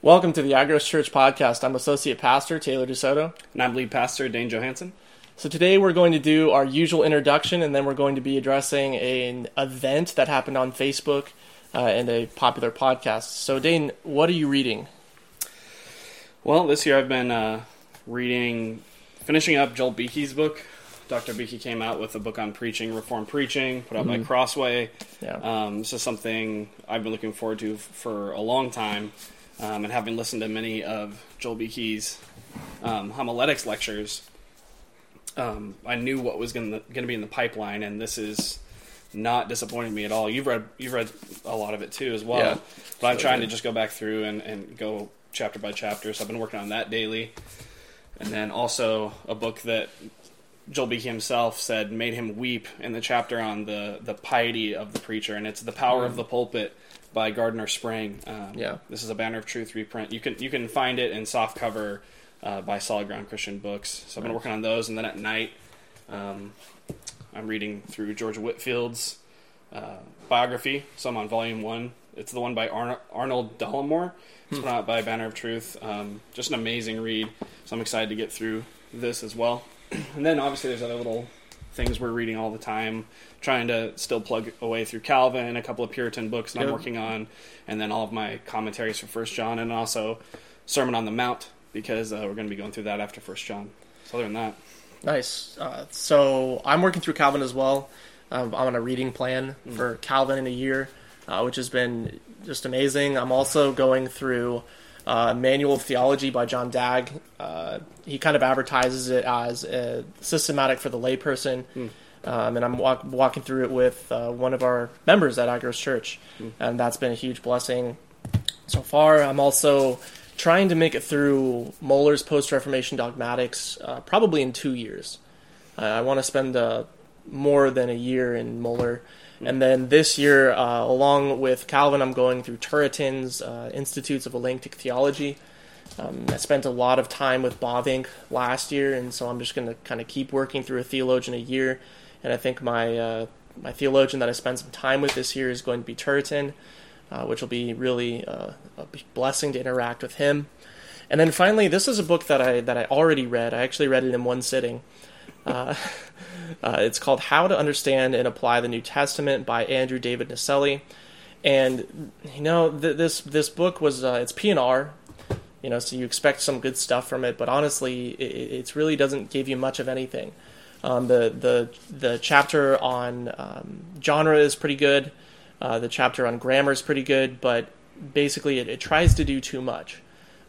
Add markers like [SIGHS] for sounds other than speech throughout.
Welcome to the Agros Church podcast. I'm Associate Pastor Taylor DeSoto. And I'm lead pastor Dane Johansson. So today we're going to do our usual introduction, and then we're going to be addressing an event that happened on Facebook uh, and a popular podcast. So Dane, what are you reading? Well, this year I've been uh, reading, finishing up Joel Beeke's book. Dr. Beeke came out with a book on preaching, reform preaching, put out by Crossway. Yeah. Um, this is something I've been looking forward to for a long time, um, and having listened to many of Joel Beeke's um, homiletics lectures, um, I knew what was going to be in the pipeline, and this is not disappointing me at all. You've read you've read a lot of it too as well, Yeah. but I'm So trying good. to just go back through and, and go chapter by chapter. So I've been working on that daily, and then also a book that Joel Beeke himself said made him weep in the chapter on the the piety of the preacher, and it's the power of the pulpit by Gardner Spring. Um. Yeah. this is a Banner of Truth reprint. You can you can find it in soft cover uh, by Solid Ground Christian Books. So I've been working on those, and then at night, um, I'm reading through George Whitefield's uh, biography. So I'm on volume one. It's the one by Arno- Arnold Dallimore. It's put out by Banner of Truth. Um, just an amazing read. So I'm excited to get through this as well. [CLEARS THROAT] and then obviously there's other little things we're reading all the time. Trying to still plug away through Calvin, a couple of Puritan books that I'm working on, and then all of my commentaries for First John, and also Sermon on the Mount because uh, we're going to be going through that after First John. So other than that, Nice. Uh, so I'm working through Calvin as well. Um, I'm on a reading plan for Calvin in a year, uh, which has been just amazing. I'm also going through uh, Manual of Theology by John Dagg. Uh, he kind of advertises it as a systematic for the layperson. Um, and I'm walk, walking through it with uh, one of our members at Agros Church, and that's been a huge blessing so far. I'm also trying to make it through Muller's post Reformation dogmatics, uh, probably in two years. Uh, I want to spend uh, more than a year in Moeller. And then this year, uh, along with Calvin, I'm going through Turretin's uh, Institutes of Elenctic Theology. Um, I spent a lot of time with Bavinck last year, and so I'm just going to kind of keep working through a theologian a year. And I think my uh, my theologian that I spend some time with this year is going to be Turretin, uh, which will be really uh, a blessing to interact with him. And then finally, this is a book that I that I already read. I actually read it in one sitting. Uh, [LAUGHS] uh, it's called How to Understand and Apply the New Testament by Andrew David Naselli. And you know, th- this this book was uh, it's P and R, you know, so you expect some good stuff from it. But honestly, it, it really doesn't give you much of anything. Um, the the the chapter on um, genre is pretty good. Uh, the chapter on grammar is pretty good, but basically, it, it tries to do too much.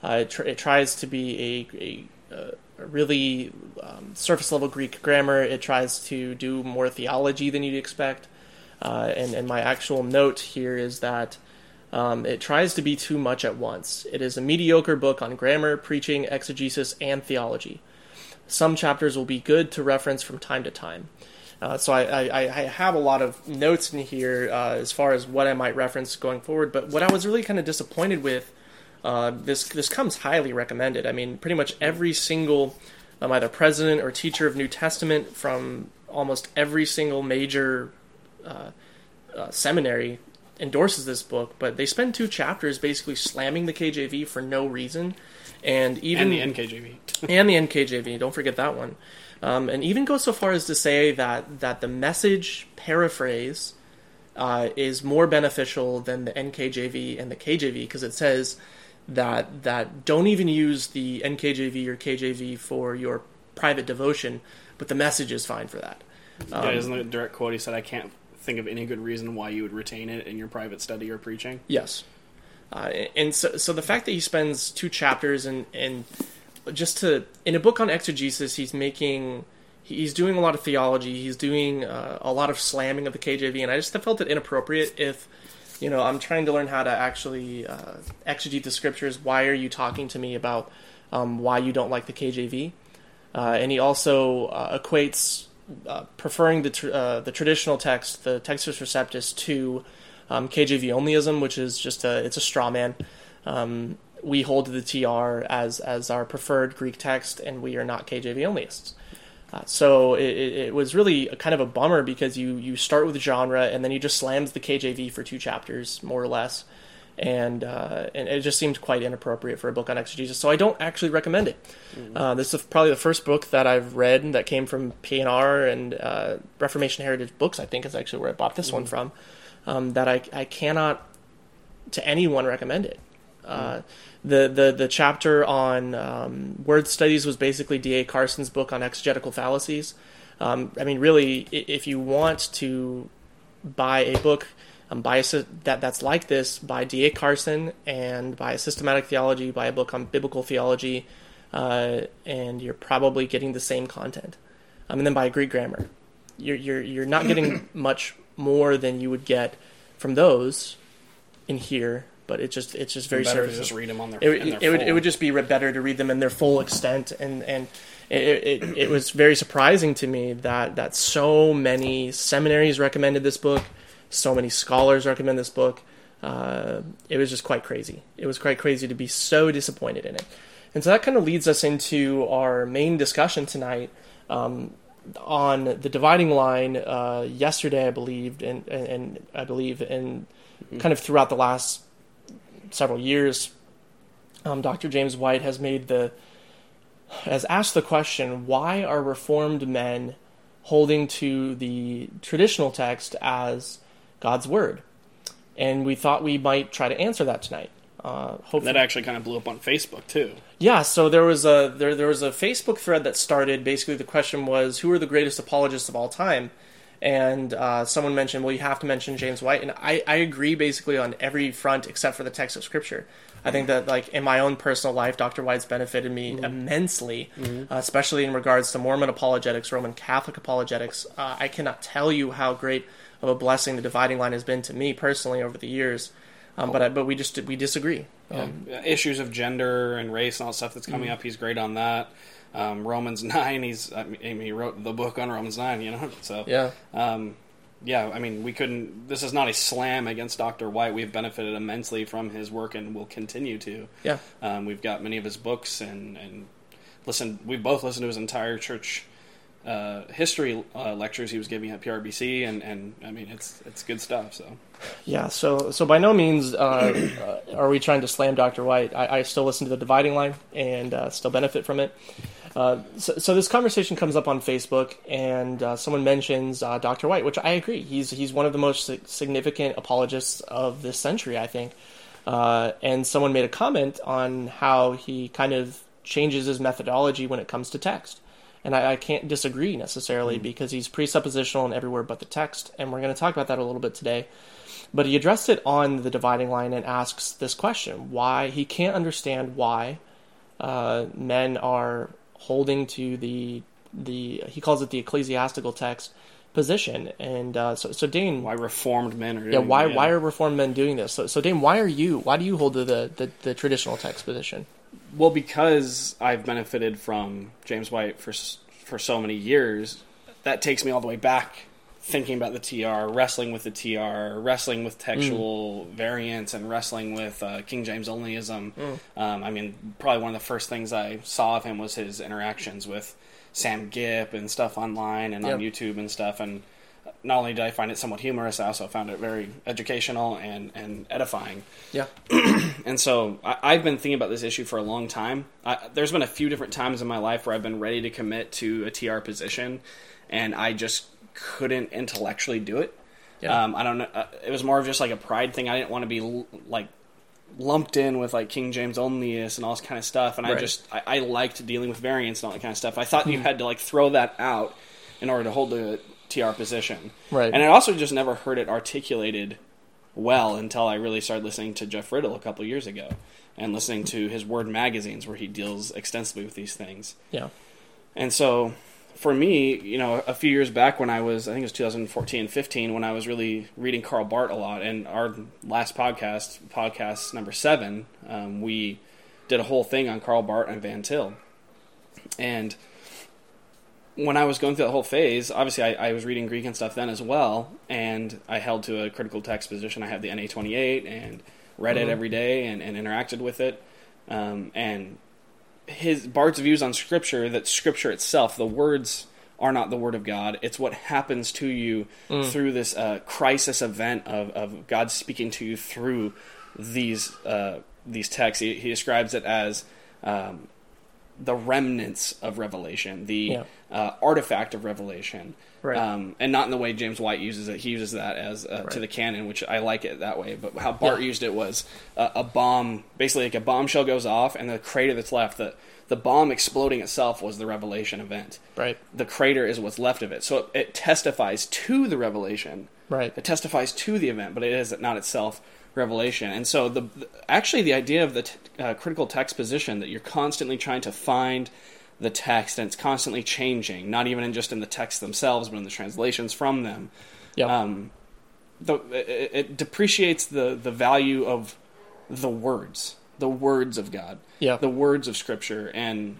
Uh, it, tr- it tries to be a, a, uh, a really um, surface level Greek grammar. It tries to do more theology than you'd expect. Uh, and, and my actual note here is that um, it tries to be too much at once. It is a mediocre book on grammar, preaching, exegesis, and theology. Some chapters will be good to reference from time to time. Uh, so I, I, I have a lot of notes in here uh, as far as what I might reference going forward. But what I was really kind of disappointed with uh, this this comes highly recommended. I mean, pretty much every single um, either president or teacher of New Testament from almost every single major uh, uh, seminary endorses this book. But they spend two chapters basically slamming the KJV for no reason, and even and the NKJV. [LAUGHS] and the NKJV. Don't forget that one. Um, and even go so far as to say that that the message paraphrase uh, is more beneficial than the NKJV and the KJV because it says that that don't even use the NKJV or KJV for your private devotion, but the message is fine for that. Um, yeah, isn't a direct quote? He said, "I can't think of any good reason why you would retain it in your private study or preaching." Yes. Uh, and so, so the fact that he spends two chapters and and just to in a book on exegesis, he's making he's doing a lot of theology. He's doing uh, a lot of slamming of the KJV, and I just felt it inappropriate if you know I'm trying to learn how to actually uh, exegete the scriptures. Why are you talking to me about um, why you don't like the KJV? Uh, and he also uh, equates uh, preferring the tr- uh, the traditional text, the Textus Receptus, to um, KJV onlyism, which is just a it's a straw man. Um, we hold the TR as as our preferred Greek text, and we are not KJV onlyists. Uh, so it, it was really a kind of a bummer because you you start with genre and then he just slams the KJV for two chapters more or less, and uh, and it just seemed quite inappropriate for a book on exegesis. So I don't actually recommend it. Uh, this is probably the first book that I've read that came from PNR and uh, Reformation Heritage Books. I think is actually where I bought this one from. Um, that I I cannot to anyone recommend it. Uh, the, the the chapter on um, word studies was basically D.A. Carson's book on exegetical fallacies. Um, I mean, really, if you want to buy a book um, by a, that that's like this, by D.A. Carson and by a systematic theology, by a book on biblical theology, uh, and you're probably getting the same content. Um, and then by a Greek grammar, you're you're you're not getting [CLEARS THROAT] much more than you would get from those in here. But it just it's just very better to just read them on their. it, would- in their it would it would just be better to read them in their full extent and and it, it, it was very surprising to me that that so many seminaries recommended this book so many scholars recommend this book. Uh, it was just quite crazy. It was quite crazy to be so disappointed in it. And so that kind of leads us into our main discussion tonight um, on the dividing line uh, yesterday I believed and, and, and I believe and kind of throughout the last several years um, Dr. James White has made the has asked the question: Why are Reformed men holding to the traditional text as God's word? And we thought we might try to answer that tonight. Uh, hopefully, that actually kind of blew up on Facebook too. yeah, so there was a there there was a Facebook thread that started. Basically, the question was, "Who are the greatest apologists of all time?" And uh, someone mentioned, "Well, you have to mention James White," and I, I agree basically on every front except for the text of Scripture. I think that, like in my own personal life, Dr. White's benefited me immensely, uh, especially in regards to Mormon apologetics, Roman Catholic apologetics. Uh, I cannot tell you how great of a blessing the dividing line has been to me personally over the years. Um, but I, but we just we disagree. Um, Yeah, issues of gender and race and all that stuff that's coming Mm-hmm. up. He's great on that. Um, Romans [LAUGHS] nine. He's I mean, he wrote the book on Romans nine. You know, so yeah. um, yeah. I mean, we couldn't. This is not a slam against Doctor White. We've benefited immensely from his work and will continue to. Yeah. Um, we've got many of his books and and listen. We both listened to his entire church uh, history uh, lectures he was giving at PRBC, and and I mean, it's it's good stuff. So Yeah, so so by no means uh, uh, are we trying to slam Dr. White. I, I still listen to the Dividing Line and uh, still benefit from it. Uh, so, so this conversation comes up on Facebook, and uh, someone mentions uh, Dr. White, which I agree. He's he's one of the most significant apologists of this century, I think. Uh, and someone made a comment on how he kind of changes his methodology when it comes to text. And I, I can't disagree necessarily because he's presuppositional in everywhere but the text, and we're going to talk about that a little bit today. But he addressed it on the dividing line and asks this question: Why he can't understand why uh, men are holding to the the he calls it the ecclesiastical text position. And uh, so, so Dane, why reformed men are yeah, why it, why are reformed men doing this? So, so Dane, why are you why do you hold to the, the, the traditional text position? Well, because I've benefited from James White for for so many years, that takes me all the way back, thinking about the TR, wrestling with the TR, wrestling with textual variants, and wrestling with uh, King James onlyism. Um, I mean, probably one of the first things I saw of him was his interactions with Sam Gipp and stuff online and on YouTube and stuff. And not only did I find it somewhat humorous, I also found it very educational and, and edifying. Yeah, [CLEARS THROAT] And so I, I've been thinking about this issue for a long time. I, there's been a few different times in my life where I've been ready to commit to a TR position, and I just couldn't intellectually do it. Yeah. Um, I don't know. Uh, it was more of just like a pride thing. I didn't want to be l- like lumped in with like King James onlyists and all this kind of stuff. And I just I, I liked dealing with variants and all that kind of stuff. I thought you had to like throw that out in order to hold the TR position. Right. And I also just never heard it articulated well until I really started listening to Jeff Riddle a couple years ago and listening to his Word magazines where he deals extensively with these things. yeah, And so for me, you know, a few years back when I was, I think it was 2014, 15, when I was really reading Karl Barth a lot, and our last podcast, podcast number seven, um, we did a whole thing on Karl Barth and Van Til. And when I was going through that whole phase, obviously I, I was reading Greek and stuff then as well, and I held to a critical text position. I had the NA28 and read it every day and, and interacted with it. Um, and his Barth's views on Scripture that Scripture itself, the words are not the Word of God. It's what happens to you through this uh, crisis event of, of God speaking to you through these uh, these texts. He, he describes it as um, the remnants of revelation, the Yeah. uh, artifact of revelation, Right. um, and not in the way James White uses it. He uses that as uh, Right. to the canon, which I like it that way. But how Barth Yeah. used it was uh, a bomb, basically like a bombshell goes off, and the crater that's left, the the bomb exploding itself was the revelation event. Right. The crater is what's left of it, so it, it testifies to the revelation. Right. It testifies to the event, but it is not itself revelation. And so, the, the actually the idea of the t- uh, critical text position that you're constantly trying to find the text and it's constantly changing, not even in just in the texts themselves, but in the translations from them. Yeah. Um, the, it, it depreciates the the value of the words, the words of God, Yeah. the words of Scripture, and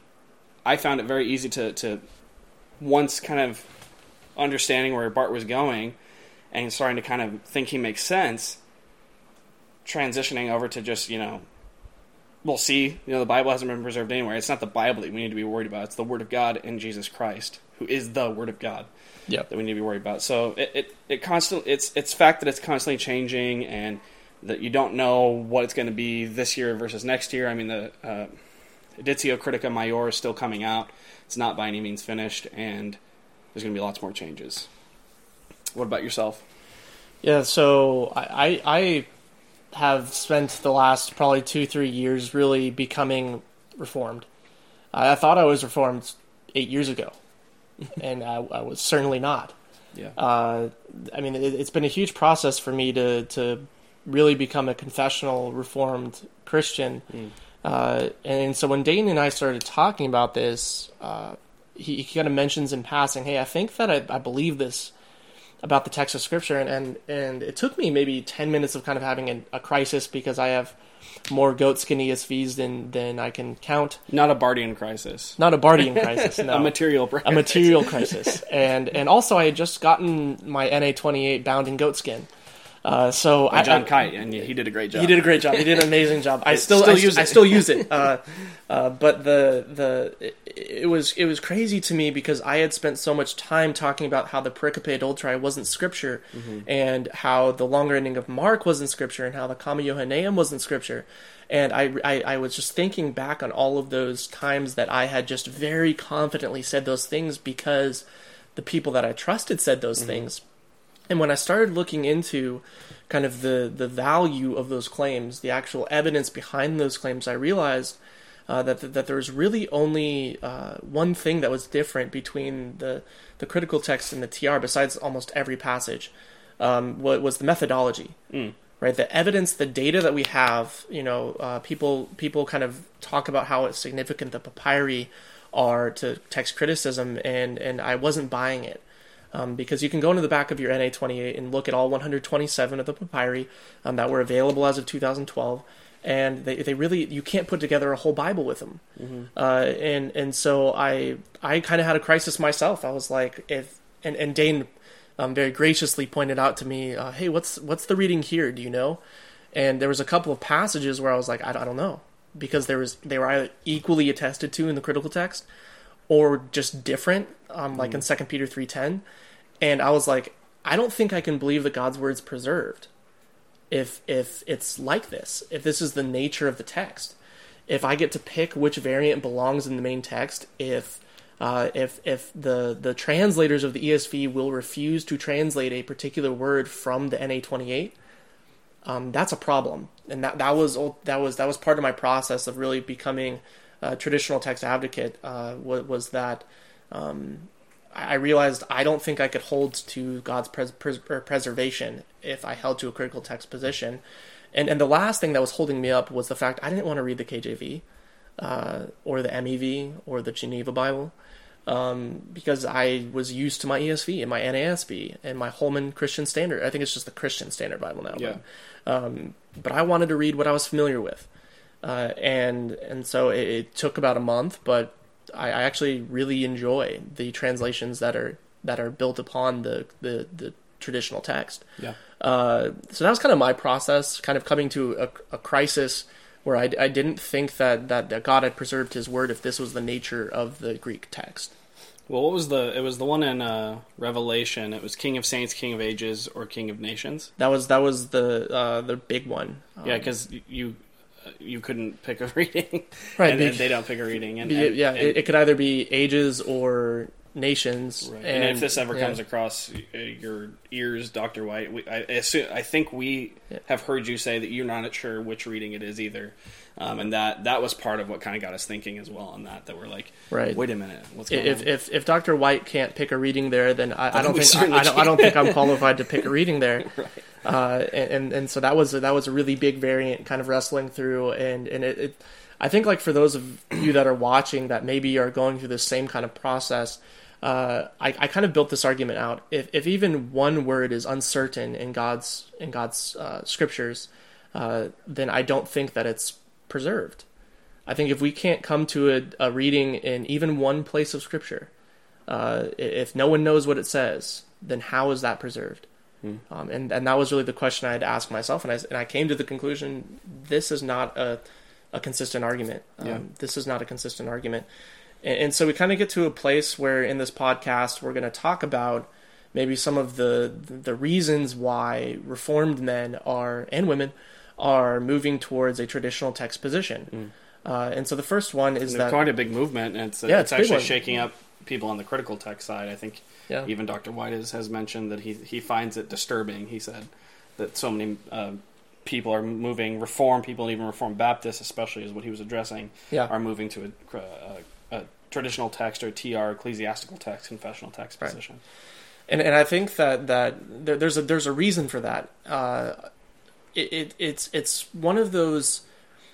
I found it very easy to to once kind of understanding where Barth was going and starting to kind of think he makes sense, transitioning over to just, you know, we'll see. You know, the Bible hasn't been preserved anywhere. It's not the Bible that we need to be worried about. It's the Word of God and Jesus Christ, who is the Word of God yeah. that we need to be worried about. So it, it, it constantly it's it's fact that it's constantly changing and that you don't know what it's going to be this year versus next year. I mean the uh, Editio Critica Major is still coming out. It's not by any means finished, and there's going to be lots more changes. What about yourself? Yeah, so I, I I have spent the last probably two three years really becoming reformed. I, I thought I was reformed eight years ago, [LAUGHS] and I, I was certainly not. Yeah. Uh, I mean, it, it's been a huge process for me to to really become a confessional reformed Christian. Mm. Uh, and so when Dayton and I started talking about this, uh, he, he kind of mentions in passing, "Hey, I think that I, I believe this about the text of Scripture," and, and and it took me maybe ten minutes of kind of having a, a crisis because I have more goatskin ESVs than than I can count. Not a Barthian crisis. Not a Barthian crisis, [LAUGHS] no A material a material crisis, and and also I had just gotten my NA twenty eight bound in goatskin. Uh, so I, John I, Kite, and he did a great job. he did a great job. He did an amazing job. I I still, still I, use I it. still use it. [LAUGHS] Uh, uh, but the the it, it was it was crazy to me because I had spent so much time talking about how the pericope adulterae wasn't scripture, and how the longer ending of Mark wasn't scripture, and how the Comma Johanneum wasn't scripture. And I, I, I was just thinking back on all of those times that I had just very confidently said those things because the people that I trusted said those things. And when I started looking into kind of the, the value of those claims, the actual evidence behind those claims, I realized uh, that, that there was really only uh, one thing that was different between the, the critical text and the TR, besides almost every passage, um, what was the methodology. Mm. Right, the evidence, the data that we have, you know, uh, people people kind of talk about how it's significant the papyri are to text criticism, and and I wasn't buying it um, because you can go into the back of your NA28 and look at all 127 of the papyri um, that were available as of 2012, and they, they really you can't put together a whole Bible with them. Uh, and and so I I kind of had a crisis myself. I was like, if and and Dane um, very graciously pointed out to me, uh, hey, what's what's the reading here? Do you know? And there was a couple of passages where I was like, I, I don't know, because there was they were either equally attested to in the critical text, or just different, um, like in Second Peter three ten, and I was like, I don't think I can believe that God's word's preserved, if if it's like this, if this is the nature of the text, if I get to pick which variant belongs in the main text, if uh, if if the the translators of the ESV will refuse to translate a particular word from the NA28, um, that's a problem, and that that was that was that was part of my process of really becoming a traditional text advocate. Uh, was, was that um, I I realized I don't think I could hold to God's pres- pres- preservation if I held to a critical text position. And and the last thing that was holding me up was the fact I didn't want to read the KJV uh, or the MEV or the Geneva Bible um, because I was used to my ESV and my NASB and my Holman Christian Standard. I think it's just the Christian Standard Bible now. Yeah. But, um, but I wanted to read what I was familiar with, uh, and and so it, it took about a month, but I, I actually really enjoy the translations that are that are built upon the the, the traditional text. Yeah. Uh, so that was kind of my process, kind of coming to a, a crisis where I, I didn't think that, that, that God had preserved His word if this was the nature of the Greek text. Well, what was the? It was the one in uh, Revelation. It was King of Saints, King of Ages, or King of Nations. That was that was the uh, the big one. yeah, Um, because you you couldn't pick a [LAUGHS] reading, Right, And, then they don't pick a reading, and, yeah, and- yeah and- it, it could either be ages or nations. Right. And, And, if this ever yeah. comes across uh, your ears, Doctor White, we, I, assume, I think we Yeah. have heard you say that you're not sure which reading it is either, um, and that that was part of what kind of got us thinking as well on that. That we're like, Right. wait a minute, what's going if on? if if Dr. White can't pick a reading there, then I, I don't think I, I don't I don't think I'm [LAUGHS] qualified to pick a reading there. [LAUGHS] right. uh, and, and and so that was a, that was a really big variant, kind of wrestling through, and and it, it, I think like for those of you that are watching that maybe are going through the same kind of process, uh, I, I kind of built this argument out. If if even one word is uncertain in God's in God's uh, scriptures, uh, then I don't think that it's preserved. I think if we can't come to a, a reading in even one place of scripture, uh, if no one knows what it says, then how is that preserved? Um, and and that was really the question I had to ask myself, and I and I came to the conclusion this is not a a consistent argument. Um, Yeah. This is not a consistent argument, and, and so we kind of get to a place where in this podcast we're going to talk about maybe some of the the reasons why reformed men are and women are moving towards a traditional text position. Uh, and so the first one is that quite a big movement, and it's, Yeah, it's it's actually shaking up people on the critical text side. I think yeah, even Dr. White has, has mentioned that he he finds it disturbing. He said that so many uh, people are moving, Reform people and even Reformed Baptists, especially is what he was addressing, yeah, are moving to a, a, a traditional text or TR, ecclesiastical text, confessional text Right. position. and and I think that that there, there's a there's a reason for that. Uh, it, it it's it's one of those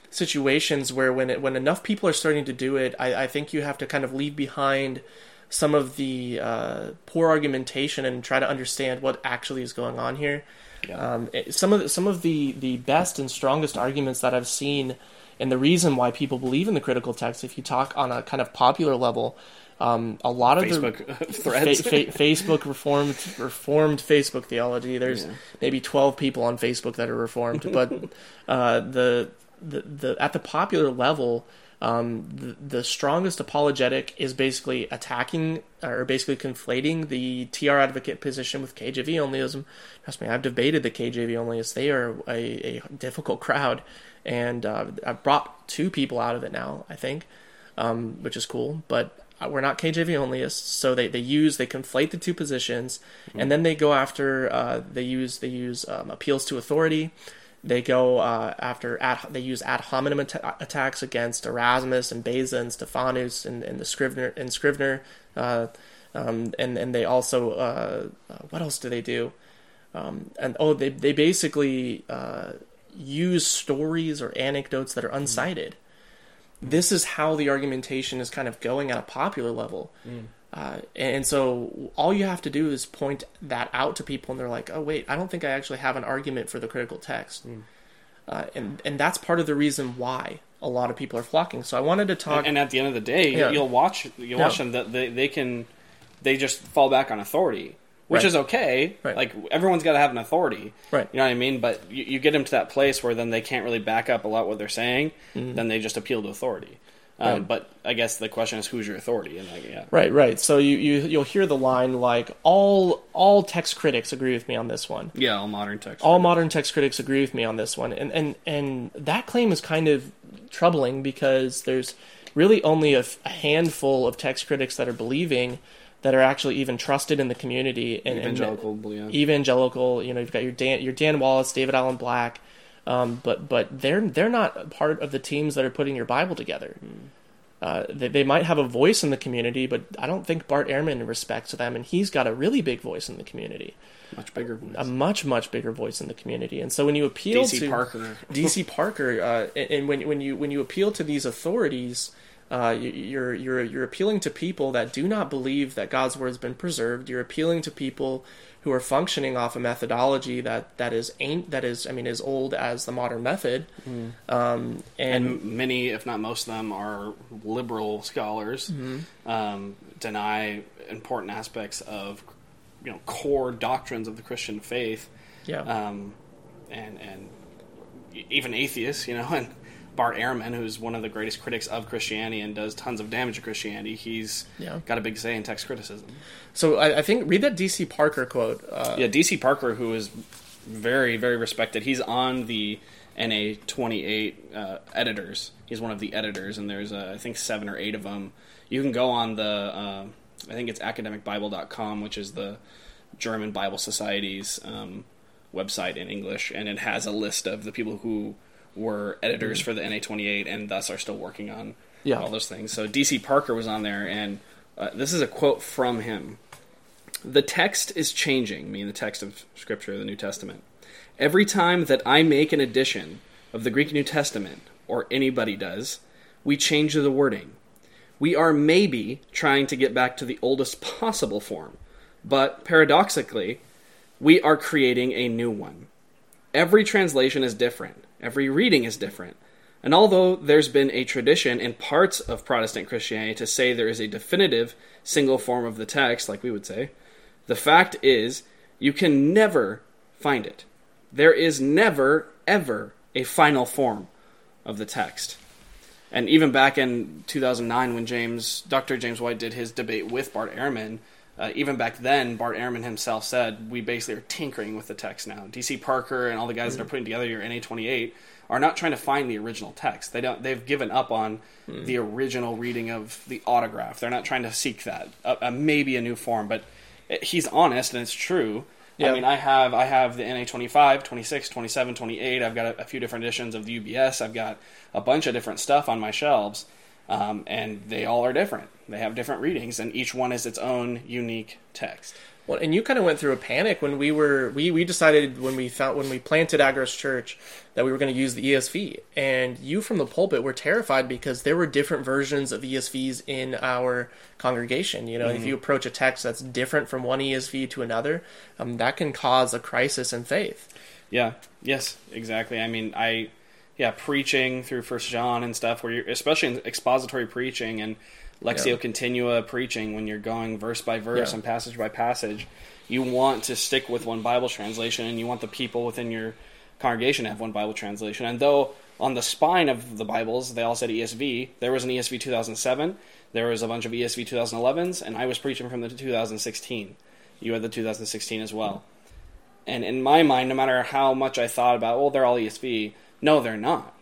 situations where when it, when enough people are starting to do it, I, I think you have to kind of leave behind some of the uh, poor argumentation and try to understand what actually is going on here. Yeah. Um, it- some of the, some of the the best and strongest arguments that I've seen, and the reason why people believe in the critical text, if you talk on a kind of popular level, um, a lot of the Facebook [LAUGHS] threads. Fa- fa- Facebook reformed reformed Facebook theology. There's Yeah. maybe twelve people on Facebook that are reformed, but [LAUGHS] uh, the, the the at the popular level, um, the, the strongest apologetic is basically attacking or basically conflating the TR advocate position with KJV onlyism. Trust me, I've debated the KJV onlyists. They are a, a difficult crowd, and uh, I've brought two people out of it now. I think, um, which is cool, but we're not KJV onlyists, so they, they use they conflate the two positions, and then they go after uh, they use they use um, appeals to authority. They go uh, after ad, they use ad hominem atta- attacks against Erasmus and Beza and Stephanus and, and the Scrivener and Scrivener, uh, um, and and they also uh, uh, what else do they do? Um, and oh, they they basically uh, use stories or anecdotes that are uncited. This is how the argumentation is kind of going at a popular level. Uh, and so all you have to do is point that out to people, and they're like, "Oh, wait, I don't think I actually have an argument for the critical text." Uh, and and that's part of the reason why a lot of people are flocking. So I wanted to talk. and, and at the end of the day, Yeah. you'll watch you watch Yeah. them that they, they can they just fall back on authority, which Right. is okay. Right. Like everyone's got to have an authority, Right. You know what I mean? But you, you get them to that place where then they can't really back up a lot what they're saying. Then they just appeal to authority. Um, Mm-hmm. Right. But I guess the question is, who's your authority? And like, yeah, Right, right. So you, you you'll hear the line like all all text critics agree with me on this one. yeah, all modern text. All modern text critics agree with me on this one, and and and that claim is kind of troubling because there's really only a handful of text critics that are believing that are actually even trusted in the community and, and evangelical, yeah. evangelical. You know, you've got your Dan, your Dan Wallace, David Alan Black, um, but but they're they're not part of the teams that are putting your Bible together. Uh, they, they might have a voice in the community, but I don't think Bart Ehrman respects them, and he's got a really big voice in the community, much bigger voice. a much much bigger voice in the community. And so when you appeal to DC to Parker. DC Parker, uh, and, and when when you when you appeal to these authorities, uh, you, you're you're you're appealing to people that do not believe that God's word has been preserved. You're appealing to people who are functioning off a methodology that that is ain't that is I mean as old as the modern method, um, and, and many, if not most of them, are liberal scholars. Um, deny important aspects of you know core doctrines of the Christian faith, yeah, um, and and even atheists, you know, [LAUGHS] and Bart Ehrman, who's one of the greatest critics of Christianity and does tons of damage to Christianity, he's Yeah. got a big say in text criticism. So I, I think read that DC Parker quote. Uh, Yeah, DC Parker, who is very, very respected, he's on the NA 28 uh, editors. He's one of the editors, and there's, uh, I think, seven or eight of them. You can go on the, uh, I think it's academicbible.com, which is the German Bible Society's um, website in English, and it has a list of the people who were editors for the NA 28 and thus are still working on Yeah. all those things. So DC Parker was on there, and uh, this is a quote from him. The text is changing, meaning the text of Scripture, the New Testament. Every time that I make an edition of the Greek New Testament, or anybody does, we change the wording. We are maybe trying to get back to the oldest possible form, but paradoxically, we are creating a new one. Every translation is different, every reading is different. And although there's been a tradition in parts of Protestant Christianity to say there is a definitive single form of the text, like we would say, the fact is you can never find it. There is never, ever a final form of the text. And even back in 2009, when James, Dr. James White did his debate with Bart Ehrman, uh, even back then, Bart Ehrman himself said, We basically are tinkering with the text now. DC Parker and all the guys that are putting together your NA28 are not trying to find the original text. They don't. They've given up on the original reading of the autograph. They're not trying to seek that. Uh, uh, maybe a new form, but it- he's honest and it's true. Yeah. I mean, I have I have the NA25, 26, 27, 28. I've got a, a few different editions of the UBS. I've got a bunch of different stuff on my shelves, um, and they all are different. They have different readings, and each one is its own unique text. Well, and you kind of went through a panic when we were we, we decided when we found when we planted Agros Church that we were going to use the ESV, and you from the pulpit were terrified because there were different versions of ESVs in our congregation. You know, if you approach a text that's different from one ESV to another, um, that can cause a crisis in faith. Yeah. Yes. Exactly. I mean, I yeah, preaching through First John and stuff, where you're especially in expository preaching and Lectio Yeah. Continua preaching, when you're going verse by verse Yeah. and passage by passage, you want to stick with one Bible translation, and you want the people within your congregation to have one Bible translation. And though on the spine of the Bibles they all said ESV, there was an ESV 2007, there was a bunch of ESV 2011s, and I was preaching from the 2016. You had the 2016 as well. And in my mind, no matter how much I thought about, well, they're all ESV, no, they're not.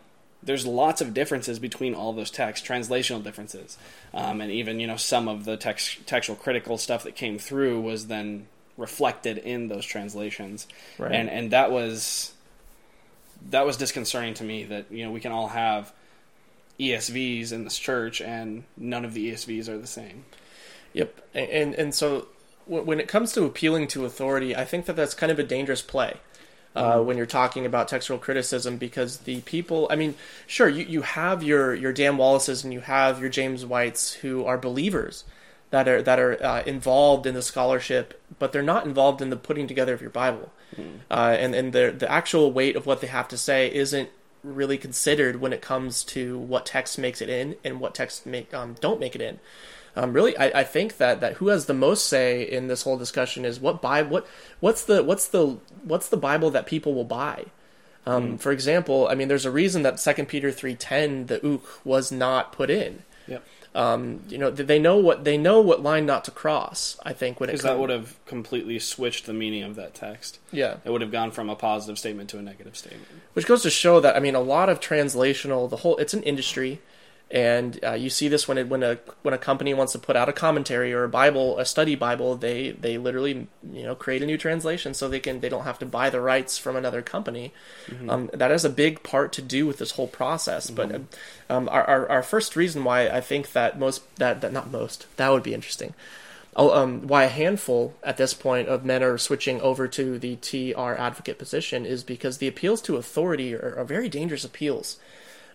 There's lots of differences between all those texts, translational differences, um, and even you know some of the text, textual critical stuff that came through was then reflected in those translations, Right. and and that was that was disconcerting to me that you know we can all have ESVs in this church and none of the ESVs are the same. Yep, and and, and so when it comes to appealing to authority, I think that that's kind of a dangerous play. Uh, when you're talking about textual criticism, because the people, I mean, sure, you, you have your, your Dan Wallaces and you have your James Whites who are believers that are that are uh, involved in the scholarship, but they're not involved in the putting together of your Bible, uh, and and the the actual weight of what they have to say isn't really considered when it comes to what text makes it in and what text make um, don't make it in. Um, really, I, I think that, that who has the most say in this whole discussion is what Bible, what what's the what's the what's the Bible that people will buy. Um, For example, I mean, there's a reason that Second Peter three ten the ook was not put in. Yep. Um, you know, they know what they know what line not to cross. I think when it Because that would have completely switched the meaning of that text. yeah, It would have gone from a positive statement to a negative statement. which goes to show that I mean, a lot of translational, the whole it's an industry, and uh, you see this when it, when a when a company wants to put out a commentary or a Bible, a study Bible, they they literally you know create a new translation so they can they don't have to buy the rights from another company. Um, that has a big part to do with this whole process. But um, our, our our first reason why I think that most that, that not most that would be interesting. Oh, um, why a handful at this point of men are switching over to the TR advocate position is because the appeals to authority are, are very dangerous appeals.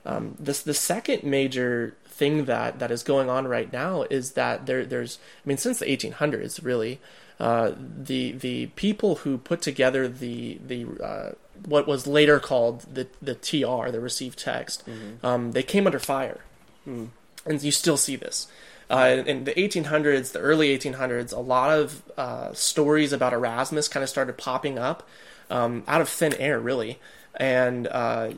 Um, this the second major thing that, that is going on right now is that there there's I mean since the 1800s really uh, the the people who put together the the uh, what was later called the the TR the received text um, they came under fire and you still see this. Uh, in the 1800s, the early 1800s, a lot of uh, stories about Erasmus kind of started popping up um, out of thin air, really. And uh,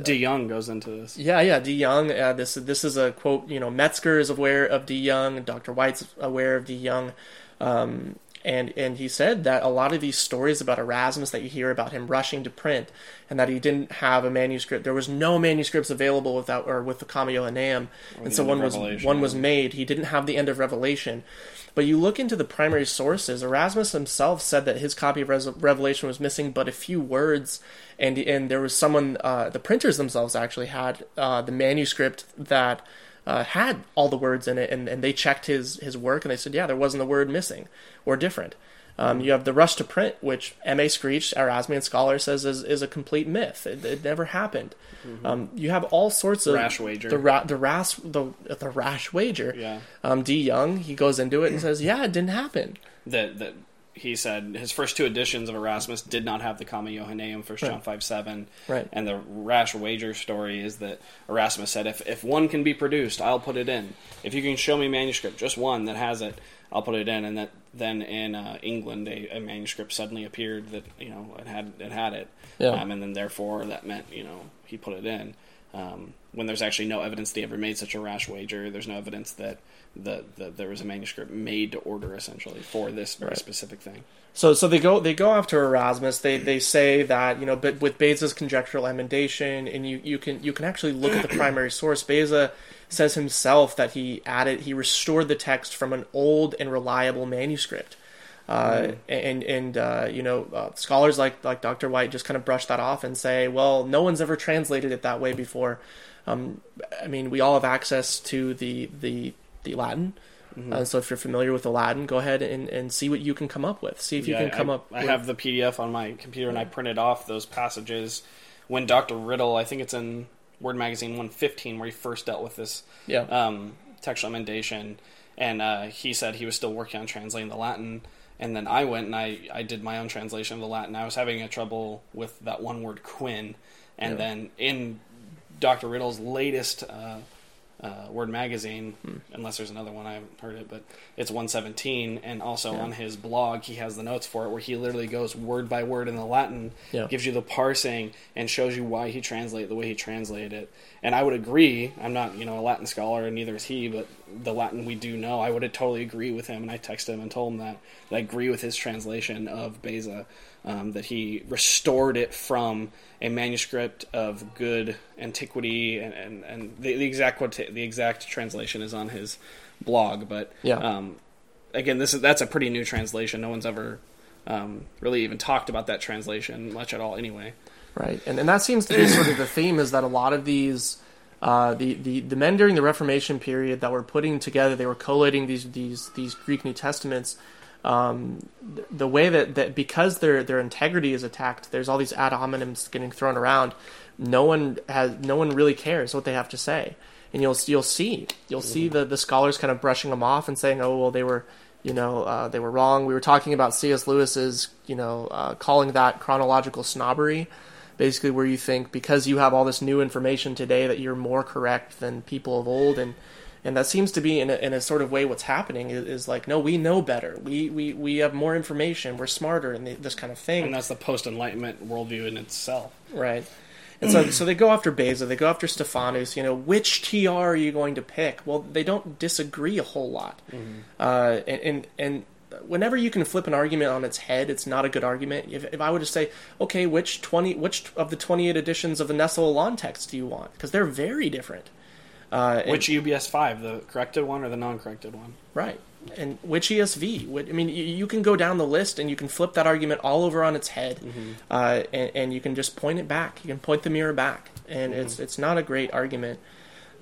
De Young goes into this. Yeah, yeah, De Young. Uh, this this is a quote. You know, Metzger is aware of De Young. Dr. White's aware of De Young. Um, and and he said that a lot of these stories about Erasmus that you hear about him rushing to print and that he didn't have a manuscript there was no manuscripts available without or with the Comma Johanneum and so one was one was made he didn't have the end of Revelation but you look into the primary sources Erasmus himself said that his copy of Revelation was missing but a few words and and there was someone uh, the printers themselves actually had uh, the manuscript that uh, had all the words in it, and, and they checked his his work, and they said, yeah, there wasn't a word missing or different. Um, you have the rush to print, which M.A. Screech, Erasmian scholar, says is, is a complete myth. It, it never happened. Mm-hmm. Um, you have all sorts of rash wager. The ra- the rash the the rash wager. Yeah. Um, D. Young he goes into it and says, yeah, it didn't happen. That that he said his first two editions of Erasmus did not have the Comma Johanneum, First John right. five seven. Right. And the rash wager story is that Erasmus said, if if one can be produced, I'll put it in. If you can show me manuscript, just one that has it, I'll put it in. And that then in uh, England, a, a, manuscript suddenly appeared that you know it had it had it. Yeah. Um, and then therefore that meant you know he put it in. Um, when there's actually no evidence that he ever made such a rash wager, there's no evidence that the, the there was a manuscript made to order essentially for this very right. specific thing. So, so they go they go after Erasmus. They they say that you know, but with Beza's conjectural emendation, and you, you can you can actually look at the primary source. Beza says himself that he added he restored the text from an old and reliable manuscript. Uh, mm. and and uh, you know uh, scholars like like Dr. White just kind of brush that off and say, well, no one's ever translated it that way before. Um, I mean, we all have access to the the the Latin. Mm-hmm. Uh, so if you're familiar with the Latin, go ahead and, and see what you can come up with. See if yeah, you can come I, up. I with... have the PDF on my computer, and I printed off those passages when Dr. Riddle. I think it's in Word Magazine 115 where he first dealt with this yeah. um, textual emendation, and uh, he said he was still working on translating the Latin. And then I went and I, I did my own translation of the Latin. I was having a trouble with that one word quin, and yeah. then in Dr. Riddle's latest uh, uh, Word Magazine, hmm. unless there's another one I haven't heard it, but it's 117. And also yeah. on his blog, he has the notes for it where he literally goes word by word in the Latin, yeah. gives you the parsing, and shows you why he translated the way he translated it. And I would agree. I'm not, you know, a Latin scholar, and neither is he, but the Latin we do know, I would totally agree with him. And I texted him and told him that, that I agree with his translation of Beza um, that he restored it from a manuscript of good antiquity, and, and, and the, the, exact the exact translation is on his blog. But yeah. Um, again, this is that's a pretty new translation. No one's ever um, really even talked about that translation much at all, anyway. Right, and and that seems to be sort of the theme is that a lot of these. Uh, the, the, the men during the Reformation period that were putting together, they were collating these these these Greek New Testaments um, the way that, that because their their integrity is attacked, there's all these ad hominems getting thrown around. No one has no one really cares what they have to say, and you'll you'll see you'll see the the scholars kind of brushing them off and saying, oh well, they were you know uh, they were wrong. We were talking about C.S. Lewis's you know uh, calling that chronological snobbery. Basically, where you think because you have all this new information today that you're more correct than people of old, and and that seems to be in a, in a sort of way what's happening is, is, like no we know better. We, we we have more information. We're smarter and this kind of thing. And that's the post enlightenment worldview in itself. Right. And so so they go after Beza. They go after Stephanus you know which TR are you going to pick? Well they don't disagree a whole lot. Mm-hmm. uh, and, and and whenever you can flip an argument on its head, it's not a good argument. If, if I were to say, okay, which twenty, which of the twenty-eight editions of the Nestle-Aland text do you want? Because they're very different. Uh, which UBS five, the corrected one or the non-corrected one? Right. And which ESV? I mean, you, you, can go down the list and you can flip that argument all over on its head, mm-hmm. uh, and, and, you can just point it back. You can point the mirror back, and mm-hmm. it's it's not a great argument.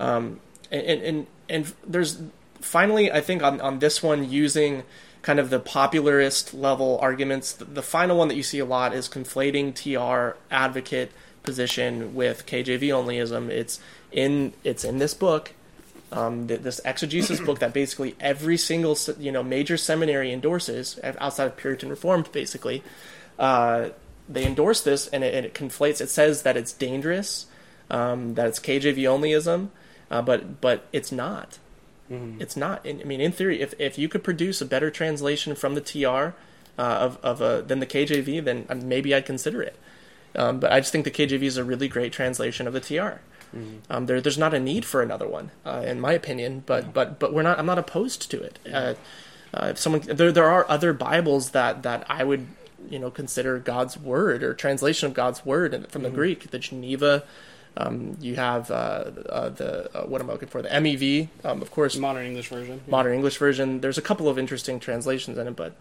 Um, and, and and and there's finally, I think on on this one using kind of the popularist level arguments. The, the final one that you see a lot is conflating TR advocate position with KJV onlyism. It's in it's in this book, um, this exegesis book that basically every single you know major seminary endorses outside of Puritan Reformed, basically. Uh, they endorse this and it, and it, conflates. It says that it's dangerous, um, that it's KJV onlyism, uh, but but it's not. Mm-hmm. It's not. I mean, in theory, if if you could produce a better translation from the TR uh, of of a, than the KJV, then uh, maybe I'd consider it. Um, but I just think the KJV is a really great translation of the TR. Um, there, there's not a need for another one, uh, in my opinion. But but but we're not. I'm not opposed to it. Uh, uh, if someone there, there are other Bibles that that I would you know consider God's word or translation of God's word from the Greek. The Geneva. Um, you have uh, uh, the uh, what am I looking for? The MEV, um, of course, Modern English version. modern English version. There's a couple of interesting translations in it, but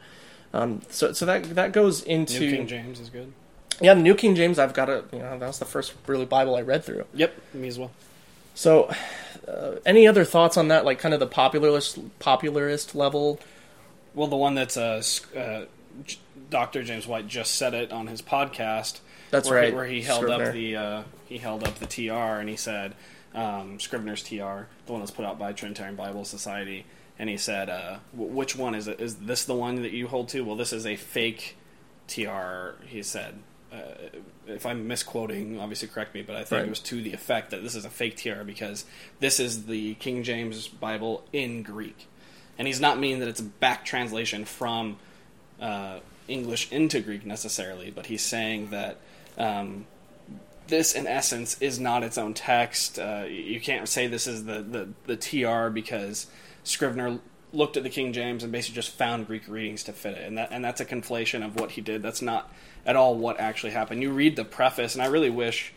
um, so so that that goes New into King James is good. Yeah. The New King James, I've got a you know that was the first really Bible I read through. Yep, me as well. So, uh, any other thoughts on that? Like kind of the popularist popularist level. Well, the one that's uh, uh, Dr. James White just said it on his podcast. That's where right. He, where he held Scrivener. up the uh, he held up the TR and he said um, Scrivener's TR, the one that's put out by Trinitarian Bible Society, and he said, uh, w- "Which one is it? Is this the one that you hold to? Well, this is a fake TR." He said. Uh, if I'm misquoting, obviously correct me, but I think Right. it was to the effect that this is a fake TR because this is the King James Bible in Greek, and he's not meaning that it's a back translation from uh, English into Greek necessarily, but he's saying that um, this, in essence, is not its own text. Uh, you can't say this is the, the, the TR because Scrivener looked at the King James and basically just found Greek readings to fit it, and that and that's a conflation of what he did. That's not at all what actually happened. You read the preface, and I really wish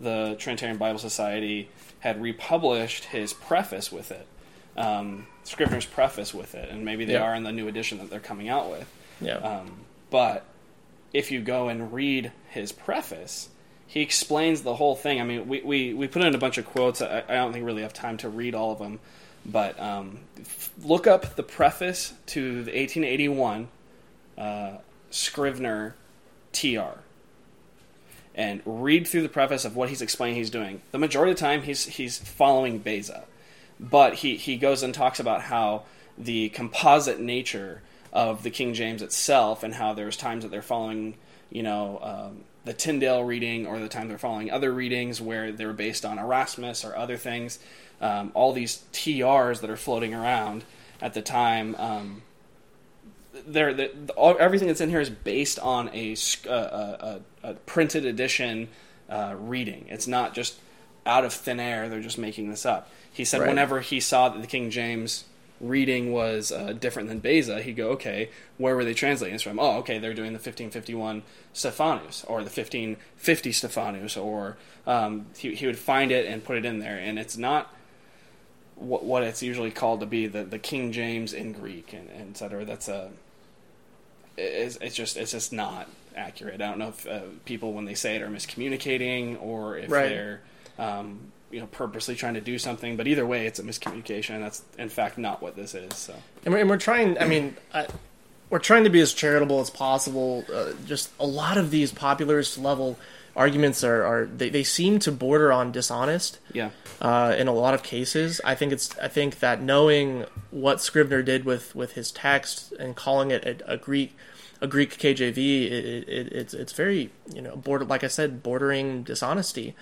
the Trinitarian Bible Society had republished his preface with it, um, Scrivener's preface with it, and maybe they Yeah. are in the new edition that they're coming out with. Yeah. Um, but if you go and read his preface, he explains the whole thing. I mean, we, we, we put in a bunch of quotes. I, I don't think we really have time to read all of them. But um, f- look up the preface to the 1881 uh, Scrivener TR and read through the preface of what he's explaining he's doing. The majority of the time, he's he's following Beza, but he he goes and talks about how the composite nature of the King James itself, and how there's times that they're following, you know, um, the Tyndale reading, or the time they're following other readings where they're based on Erasmus or other things. Um, all these TRs that are floating around at the time. Um, there, the, everything that's in here is based on a, uh, a, a, a printed edition uh, reading. It's not just out of thin air. They're just making this up. He said Right. whenever he saw that the King James reading was uh, different than Beza, he'd go, okay, where were they translating this from? Oh, okay, they're doing the 1551 Stephanus or the 1550 Stephanus, or um, he, he would find it and put it in there. And it's not what, what it's usually called to be the, the King James in Greek and, and et cetera. That's a it's, it's just it's just not accurate. I don't know if uh, people when they say it are miscommunicating or if Right. they're um, you know purposely trying to do something. But either way, it's a miscommunication. That's in fact not what this is. So and we're, and we're trying. I mean, I, we're trying to be as charitable as possible. Uh, just a lot of these popularist level arguments are, are they, they seem to border on dishonest. yeah, uh, in a lot of cases. I think it's I think that knowing what Scrivener did with, with his text and calling it a, a Greek a Greek KJV, it, it, it's it's very you know border like I said bordering dishonesty.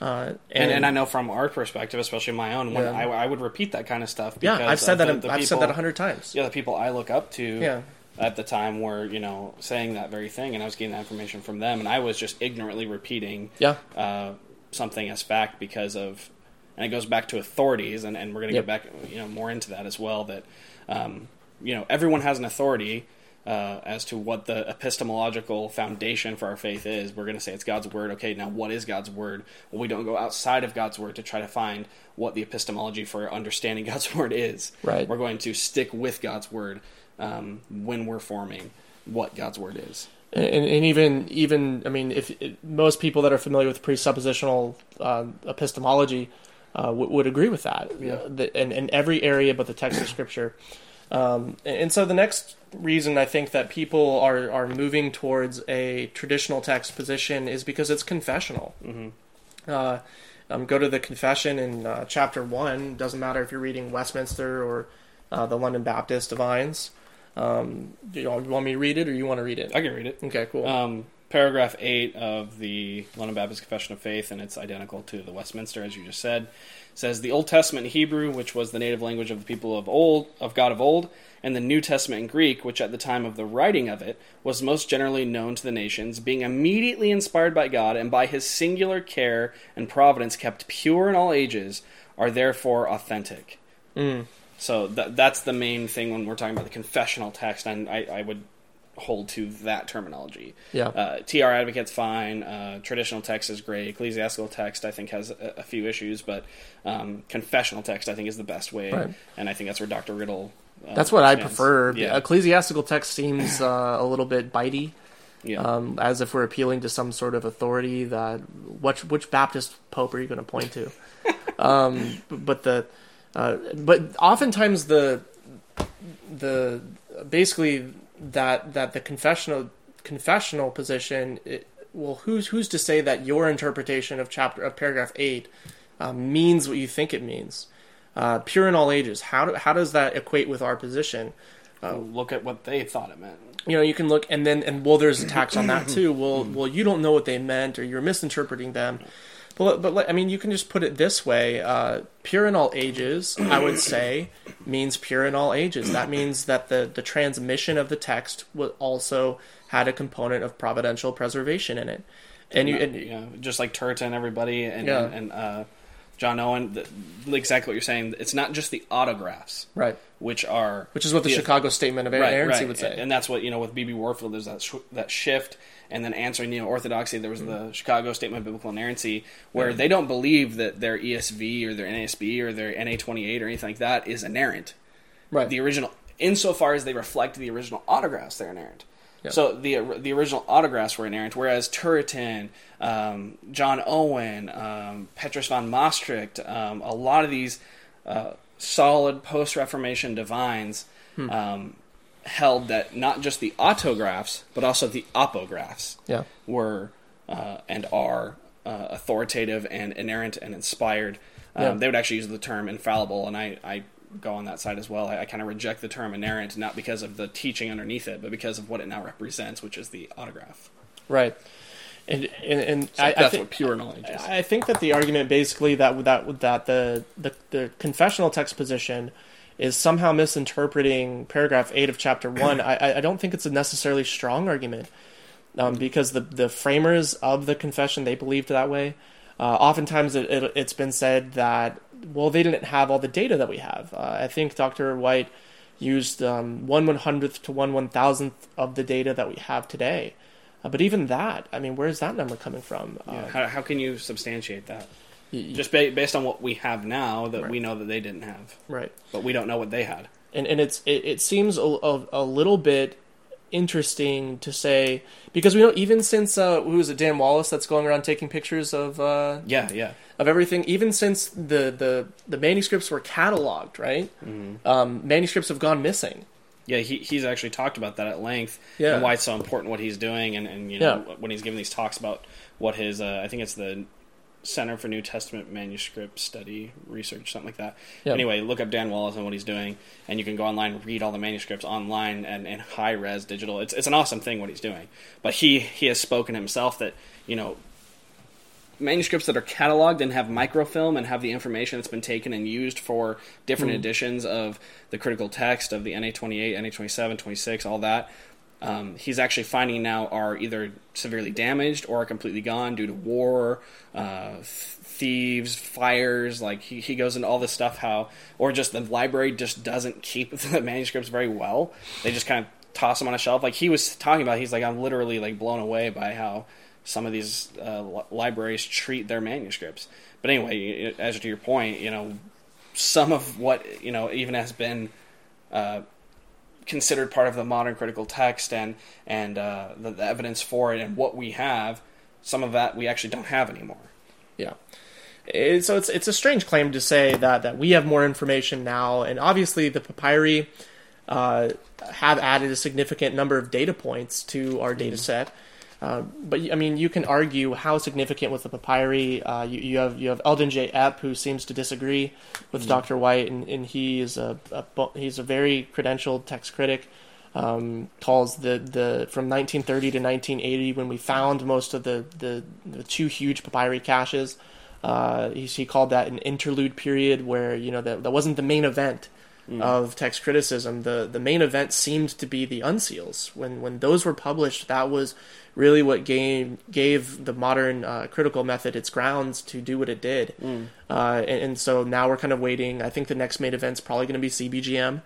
Uh, and, and I know from our perspective, especially my own, when Yeah. I, I would repeat that kind of stuff. yeah, I've said that the- the I've said that a hundred times. Yeah, the people I look up to. Yeah. At the time were you know saying that very thing, and I was getting that information from them, and I was just ignorantly repeating Yeah. uh, something as fact because of, and it goes back to authorities, and, and we're going to Yep. get back you know more into that as well. That um, you know everyone has an authority uh, as to what the epistemological foundation for our faith is. We're going to say it's God's word. Okay, now what is God's word? Well, we don't go outside of God's word to try to find what the epistemology for understanding [LAUGHS] God's word is. Right. We're going to stick with God's word um, when we're forming what God's word is. and, and even even I mean, if it, most people that are familiar with presuppositional uh, epistemology uh, w- would agree with that. Yeah. The, in, in every area but the text of Scripture. Um, and, and so the next reason I think that people are are moving towards a traditional text position is because it's confessional. Mhm. Uh, um, go to the confession in uh, chapter one. Doesn't matter if you're reading Westminster or uh, the London Baptist Divines. Um, do you want me to read it, or you want to read it? I can read it. Okay, cool. Um, paragraph 8 of the London Baptist Confession of Faith, and it's identical to the Westminster, as you just said, says the Old Testament in Hebrew, which was the native language of the people of old of God of old, and the New Testament in Greek, which at the time of the writing of it was most generally known to the nations, being immediately inspired by God and by his singular care and providence kept pure in all ages, are therefore authentic. Mm. So that that's the main thing when we're talking about the confessional text, and I, I would hold to that terminology. Yeah. Uh, TR Advocate's fine. Uh, traditional text is great. Ecclesiastical text, I think, has a, a few issues, but um, confessional text, I think, is the best way. Right. And I think that's where Dr. Riddle. Uh, That's what I prefer. Yeah. Ecclesiastical text seems uh, a little bit bitey, yeah. um, as if we're appealing to some sort of authority. That which which Baptist pope are you going to point to? [LAUGHS] um, but the uh, but oftentimes the the basically that that the confessional confessional position. It, well, who's who's to say that your interpretation of chapter of paragraph eight um, means what you think it means? Uh, pure in all ages. How do, how does that equate with our position? Look at what they thought it meant. you know you can look and then and well there's attacks on that too well well you don't know what they meant or you're misinterpreting them but but like, i mean you can just put it this way uh, pure in all ages i would [CLEARS THROAT] say means pure in all ages that means that the the transmission of the text was also had a component of providential preservation in it and you and, yeah, just like Turta and everybody, and Yeah. and, and uh, John Owen, the, exactly what you're saying. It's not just the autographs, right which are which is what the Yeah. Chicago Statement of Inerrancy would say. And that's what you know with BB Warfield. There's that sh- that shift, and then answering neo orthodoxy. There was the Chicago Statement of Biblical Inerrancy, where they don't believe that their ESV or their NASB or their NA28 or anything like that is inerrant. right. The original, insofar as they reflect the original autographs, they're inerrant. Yeah. So the the original autographs were inerrant, whereas Turretin, um, John Owen, um, Petrus von Mastricht, um, a lot of these uh, solid post Reformation divines Hmm. Held that not just the autographs, but also the apographs yeah. were uh, and are uh, authoritative and inerrant and inspired. Um, Yeah. They would actually use the term infallible, and I, I go on that side as well. I, I kind of reject the term inerrant, not because of the teaching underneath it, but because of what it now represents, which is the autograph. Right. And and, and So I, I that's think what pure knowledge is. I think that the argument basically that that that the the, the confessional text position is somehow misinterpreting paragraph eight of chapter [CLEARS THROAT] one. I I don't think it's a necessarily strong argument um, because the the framers of the confession they believed that way. Uh, oftentimes it, it, it's been said that well they didn't have all the data that we have. Uh, I think Dr. White used um, one one hundredth to one one thousandth of the data that we have today. Uh, but even that, I mean, where's that number coming from? Uh, Yeah. How, how can you substantiate that? Y- Just ba- based on what we have now that Right. we know that they didn't have, right. but we don't know what they had. and and it's it, it seems a, a, a little bit interesting to say because we know even since uh, who is it Dan Wallace that's going around taking pictures of uh, Yeah, yeah. of everything even since the the, the manuscripts were cataloged right um, manuscripts have gone missing Yeah, he, he's actually talked about that at length Yeah. and why it's so important what he's doing, and, and you know Yeah. when he's giving these talks about what his uh, I think it's the Center for New Testament Manuscript Study Research, something like that. Yeah. Anyway, look up Dan Wallace and what he's doing, and you can go online and read all the manuscripts online and in high res digital. It's it's an awesome thing what he's doing. But he he has spoken himself that you know manuscripts that are cataloged and have microfilm and have the information that's been taken and used for different hmm. editions of the critical text of the NA28, NA27, 26, all that. Um, he's actually finding now are either severely damaged or are completely gone due to war, uh, th- thieves, fires. Like he, he goes into all this stuff how, or just the library just doesn't keep [LAUGHS] the manuscripts very well. They just kind of toss them on a shelf. Like he was talking about, he's like I'm literally like blown away by how some of these uh, li- libraries treat their manuscripts. But anyway, as to your point, you know, some of what you know even has been uh, considered part of the modern critical text and and uh, the, the evidence for it and what we have, some of that we actually don't have anymore. Yeah. It- so it's it's a strange claim to say that that we have more information now, and obviously the papyri uh, have added a significant number of data points to our data set. Uh, but I mean, you can argue how significant was the papyri. Uh, you, you have you have Eldon J. Epp who seems to disagree with Dr. White, and, and he is a, a he's a very credentialed text critic. Um, calls the the from 1930 to 1980 when we found most of the the, the two huge papyri caches. Uh, he, he called that an interlude period where you know that, that wasn't the main event of text criticism. The the main event seemed to be the uncials. When when those were published, that was really what gave gave the modern uh, critical method its grounds to do what it did. Uh, and, and so now we're kind of waiting. I think the next main event's probably going to be CBGM,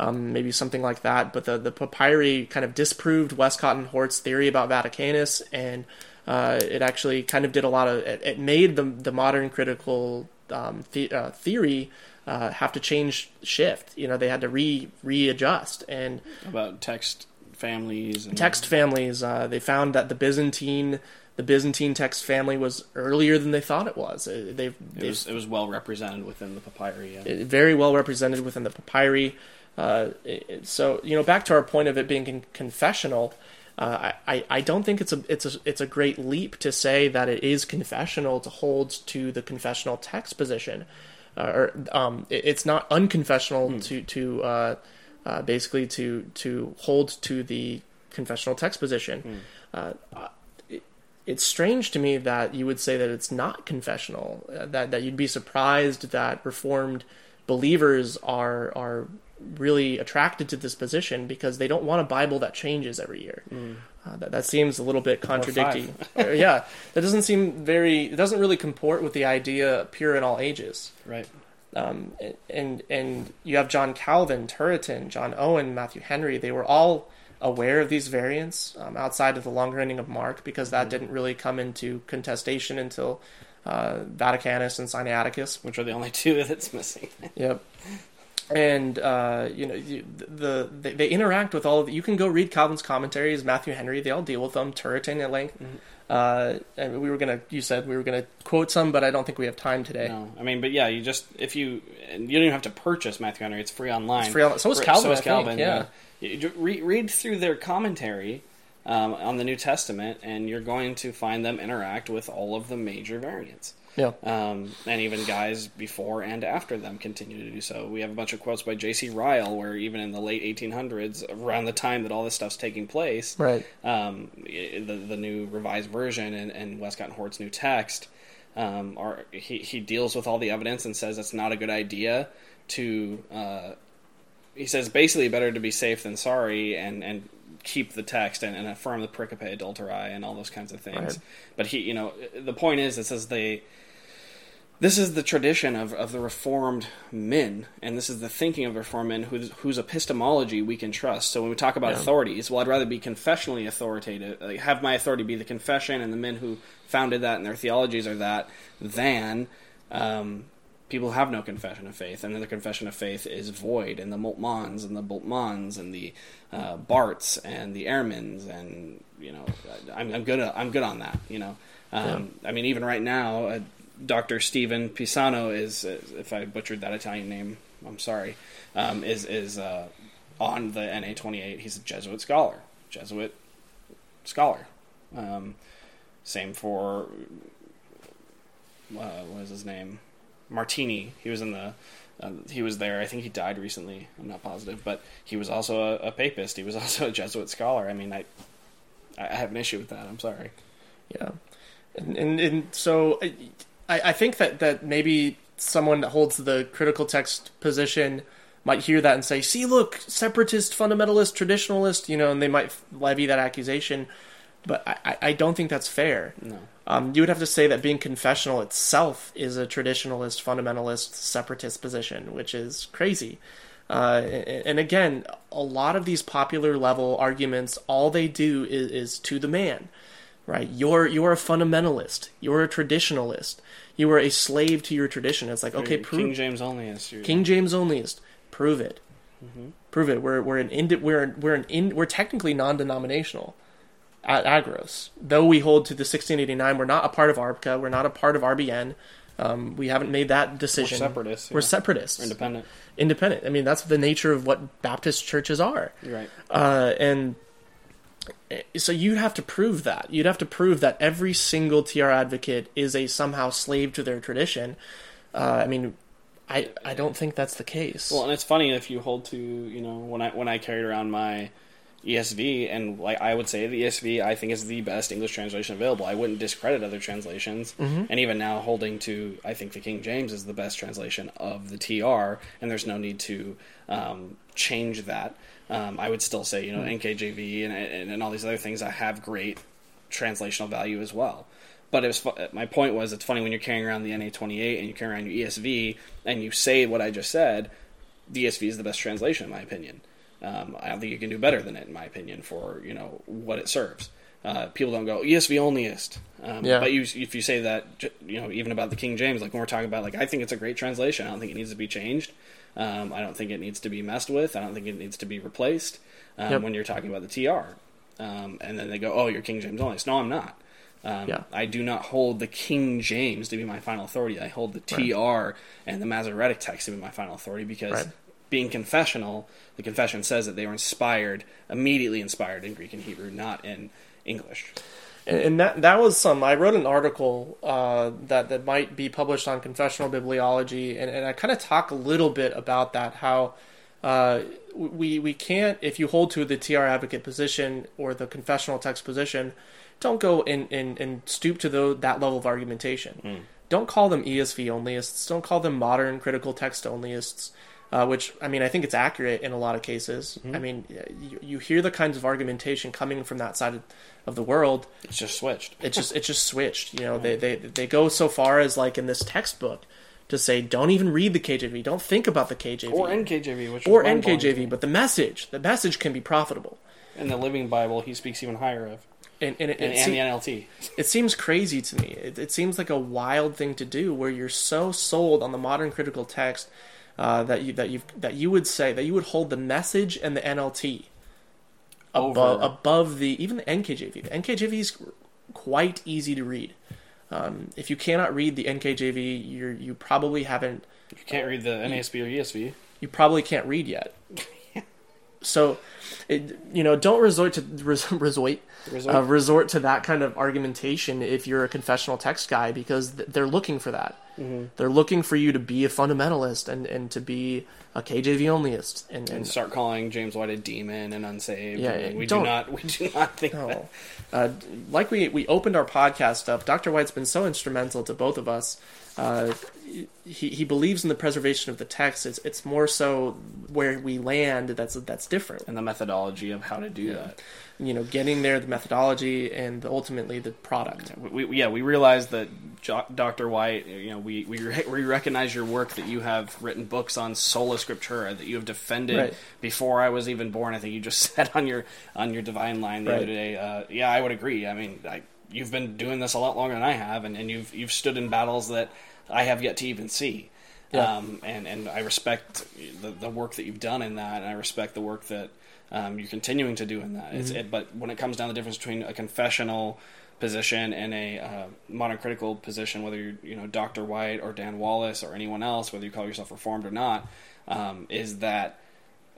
um, maybe something like that. But the the papyri kind of disproved Westcott and Hort's theory about Vaticanus, and uh, it actually kind of did a lot of it, it made the the modern critical um, the, uh, theory uh, have to change shift. You know, they had to re readjust and about text families and text families. Uh, they found that the Byzantine the Byzantine text family was earlier than they thought it was. Uh, They've, It they've was, it was well represented within the papyri. Yeah. very well represented within the papyri. Uh, it- so you know, back to our point of it being con- confessional. Uh, I, I I don't think it's a it's a it's a great leap to say that it is confessional to hold to the confessional text position, uh, or um, it- it's not unconfessional to to uh, uh, basically to to hold to the confessional text position. Uh, it, it's strange to me that you would say that it's not confessional. Uh, that that you'd be surprised that reformed believers are are really attracted to this position because they don't want a Bible that changes every year. Uh, that that seems a little bit contradicting. [LAUGHS] Uh, yeah, that doesn't seem very. It doesn't really comport with the idea pure in all ages. Right. Um, and and you have John Calvin, Turretin, John Owen, Matthew Henry. They were all aware of these variants um, outside of the longer ending of Mark because that didn't really come into contestation until uh, Vaticanus and Sinaiticus. Which are the only two [LAUGHS] that's missing. Yep. And uh, you know you, the, they, they interact with all of the, you can go read Calvin's commentaries, Matthew Henry. They all deal with them. Turretin at length. Uh, and we were gonna you said we were gonna quote some, but I don't think we have time today. No, I mean, but yeah, you just if you you don't even have to purchase Matthew Henry; it's free online. It's free on- so is Calvin, So is I think, Calvin. yeah. You ju- read through their commentary um, on the New Testament, and you're going to find them interact with all of the major variants. Yeah. Um, and even guys before and after them continue to do so. We have a bunch of quotes by J.C. Ryle, where even in the late 1800s, around the time that all this stuff's taking place, Right. um, the the new revised version and, and Westcott and Hort's new text, um, are he he deals with all the evidence and says it's not a good idea to. Uh, he says basically better to be safe than sorry and and keep the text and, and affirm the pericope adulterae and all those kinds of things. Right. But he, you know, the point is, it says they. This is the tradition of, of the Reformed men, and this is the thinking of the Reformed men whose, whose epistemology we can trust. So when we talk about Yeah. authorities, well, I'd rather be confessionally authoritative, like, have my authority be the confession and the men who founded that and their theologies are that, than um, people have no confession of faith, and then the confession of faith is void, and the Moltmanns and the Bultmanns and the uh, Barths and the Ehrmans, and you know, I'm, I'm good. I'm good on that. You know, um, I mean, even right now, uh, Dr. Stephen Pisano is, is, if I butchered that Italian name, I'm sorry, um, is is uh, on the NA28. He's a Jesuit scholar, Jesuit scholar. Um, same for uh, what is his name? Martini. He was in the. Uh, he was there. I think he died recently. I'm not positive, but he was also a, a papist. He was [LAUGHS] also a Jesuit scholar. I mean, I I have an issue with that. I'm sorry. Yeah, and and, and so I, I think that that maybe someone that holds the critical text position might hear that and say, "See, look, separatist, fundamentalist, traditionalist," you know, and they might levy that accusation. But I, I- don't think that's fair. No. Um, you would have to say that being confessional itself is a traditionalist, fundamentalist, separatist position, which is crazy. Uh, and, again, a lot of these popular level arguments, all they do is, is to the man, right? You're you're a fundamentalist. You're a traditionalist. You are a slave to your tradition. It's like okay, King prove James only is your- King James onlyist. Prove it. Mm-hmm. Prove it. We're we're an indi- we're we're an in, we're technically non-denominational at Agros. Though we hold to the 1689, we're not a part of ARBCA. We're not a part of RBN. Um, we haven't made that We're decision. separatists. We're separatists. We're independent. Independent. I mean, that's the nature of what Baptist churches are. You're right. Uh, and eh, so you'd have to prove that. You'd have to prove that every single TR advocate is a somehow slave to their tradition. Uh, I mean, I I don't think that's the case. Well, and it's funny if you hold to you know when I when I carried around my ESV, and like I would say, the ESV I think is the best English translation available. I wouldn't discredit other translations, and even now holding to I think the King James is the best translation of the TR, and there's no need to um, change that. Um, I would still say you know NKJV and, and and all these other things that have great translational value as well. But it was fu- my point was it's funny when you're carrying around the NA28 and you carry around your ESV and you say what I just said. The ESV is the best translation in my opinion. Um, I don't think you can do better than it in my opinion for you know what it serves. Uh, people don't go ESV onlyist, um, Yeah. but you, if you say that you know even about the King James, like when we're talking about like I think it's a great translation. I don't think it needs to be changed. Um, I don't think it needs to be messed with. I don't think it needs to be replaced. Um, Yep. When you're talking about the TR, um, and then they go, "Oh, you're King James onlyist." No, I'm not. Um, Yeah. I do not hold the King James to be my final authority. I hold the TR and the Masoretic text to be my final authority because Right. Being confessional, the confession says that they were inspired, immediately inspired in Greek and Hebrew, not in English. and, and that that was some. I wrote an article uh, that that might be published on confessional bibliology, and, and I kind of talk a little bit about that. How uh, we we can't if you hold to the TR advocate position or the confessional text position, don't go and and, and stoop to the, that level of argumentation. Don't call them ESV onlyists. Don't call them modern critical text onlyists. Uh, which I mean, I think it's accurate in a lot of cases. I mean, you, you hear the kinds of argumentation coming from that side of, of the world, It's just switched. it just it just switched. You know, they they they go so far as like in this textbook to say don't even read the KJV, don't think about the KJV Or NKJV, which or was mind-blowing to NKJV, but the message, the message can be profitable. in the Living Bible, he speaks even higher of, And and it, and, it, and the NLT. it seems crazy to me. It, it seems like a wild thing to do, where you're so sold on the modern critical text uh, that you that you that you would say that you would hold the message and the NLT above above the even the NKJV. The NKJV is quite easy to read. Um, if you cannot read the NKJV, you're you probably haven't You can't read the NASB or ESV. you probably can't read yet. So, it, you know, don't resort to [LAUGHS] res, resort Resort. uh, resort to that kind of argumentation if you're a confessional text guy because th- they're looking for that. Mm-hmm. They're looking for you to be a fundamentalist and, and to be a KJV onlyist. And, and and start calling James White a demon and unsaved. Yeah, and we do not. We do not think that. Uh, like we we opened our podcast up, Dr. White's been so instrumental to both of us. Uh, he he believes in the preservation of the text. It's it's more so where we land that's that's different. And the methodology of how to do that. you know, getting there, the methodology, and ultimately the product. We, we, yeah, we realize that Dr. White, you know, we, we, re- we recognize your work that you have written books on sola scriptura that you have defended Right. before I was even born. I think you just [LAUGHS] said on your on your divine line the Right. other day. Uh, yeah, I would agree. I mean, I, you've been doing this a lot longer than I have, and, and you've you've stood in battles that I have yet to even see. Yeah. Um, and and I respect the, the work that you've done in that, and I respect the work that um, you're continuing to do in that. It's, it, but when it comes down to the difference between a confessional position and a uh, modern critical position, whether you're you know Dr. White or Dan Wallace or anyone else, whether you call yourself reformed or not, um, is that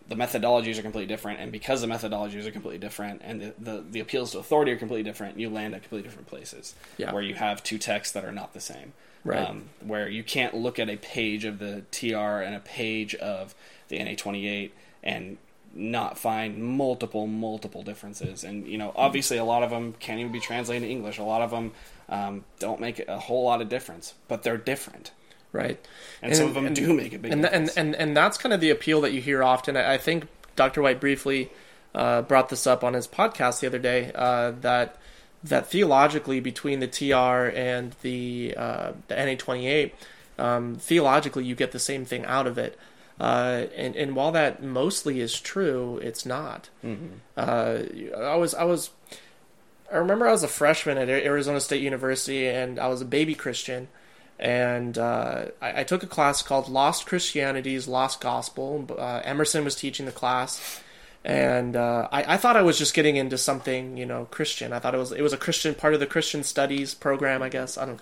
the methodologies are completely different, and because the methodologies are completely different, and the, the, the appeals to authority are completely different, you land at completely different places, Yeah. where you have two texts that are not the same, Right. um, where you can't look at a page of the TR and a page of the NA28 and not find multiple, multiple differences, and you know, obviously, a lot of them can't even be translated into English. A lot of them um, don't make a whole lot of difference, but they're different, Right. and, some of them do make a big and, and difference. and and that's kind of the appeal that you hear often. I think Dr. White briefly uh, brought this up on his podcast the other day uh, that that theologically between the TR and the uh, the NA28, um, theologically you get the same thing out of it. Uh, and and while that mostly is true, it's not. Uh, I was I was I remember I was a freshman at Arizona State University, and I was a baby Christian, and uh, I, I took a class called Lost Christianity's Lost Gospel. Uh, Emerson was teaching the class, and uh, I, I thought I was just getting into something, you know, Christian. I thought it was it was a Christian part of the Christian Studies program, I guess. I don't,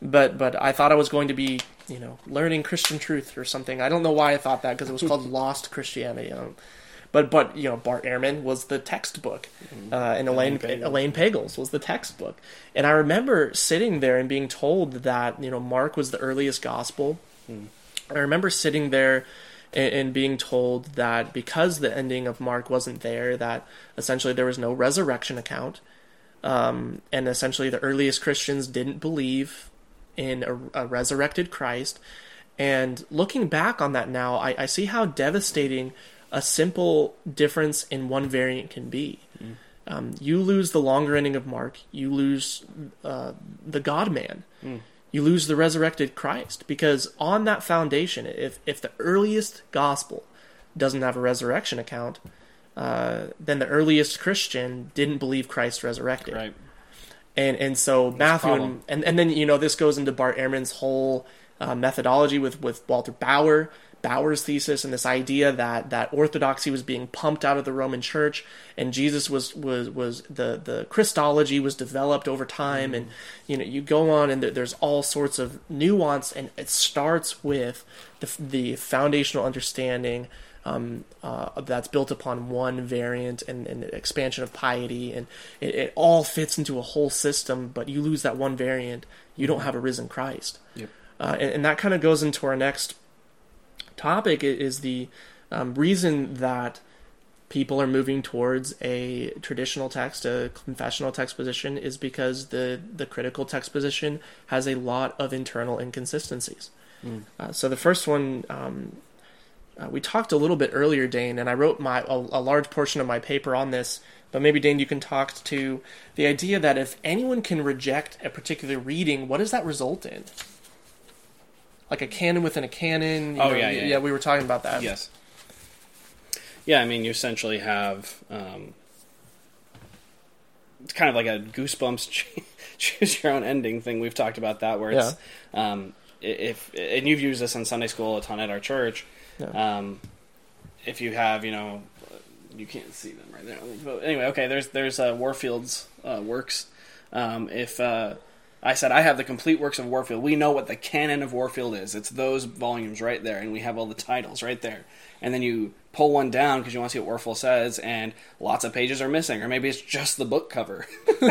but but I thought I was going to be, you know, learning Christian truth or something. I don't know why I thought that because it was called [LAUGHS] Lost Christianity. But but you know Bart Ehrman was the textbook, uh, and Elaine Pagels. Elaine Pagels was the textbook. And I remember sitting there and being told that you know Mark was the earliest gospel. I remember sitting there and, and being told that because the ending of Mark wasn't there, that essentially there was no resurrection account, um, and essentially the earliest Christians didn't believe in a, a resurrected Christ. And looking back on that now, I, I, see how devastating a simple difference in one variant can be. Mm. Um, you lose the longer ending of Mark, you lose uh, the God man. Mm you lose the resurrected Christ because on that foundation, if if the earliest gospel doesn't have a resurrection account, uh, then the earliest Christian didn't believe Christ resurrected. Right. And and so That's Matthew and, and, and then you know this goes into Bart Ehrman's whole uh, methodology with with Walter Bauer Bauer's thesis and this idea that that orthodoxy was being pumped out of the Roman Church and Jesus was was was the the Christology was developed over time and you know you go on and there's all sorts of nuance and it starts with the the foundational understanding um, uh, that's built upon one variant and, and expansion of piety, and it, it, all fits into a whole system. But you lose that one variant, you don't have a risen Christ. Yep. Uh, and, and, that kind of goes into our next topic is the um, reason that people are moving towards a traditional text, a confessional text position, is because the the critical text position has a lot of internal inconsistencies. Mm. Uh, so the first one. Um, uh, we talked a little bit earlier, Dane, and I wrote my a, a, large portion of my paper on this. But maybe Dane, you can talk to the idea that if anyone can reject a particular reading, what does that result in? Like a canon within a canon. oh know, yeah, yeah, yeah. We were talking about that. Yes. Yeah, I mean, you essentially have um, it's kind of like a goosebumps [LAUGHS] choose your own ending thing. We've talked about that, where it's yeah. um, if and you've used this in Sunday school a ton at our church. Yeah. Um, if you have, you know, you can't see them right there. But anyway, okay, there's there's uh, Warfield's uh, works. Um, if uh, I said, I have the complete works of Warfield. We know what the canon of Warfield is. It's those volumes right there, and we have all the titles right there. And then you pull one down because you want to see what Warfield says, and lots of pages are missing, or maybe it's just the book cover. [LAUGHS]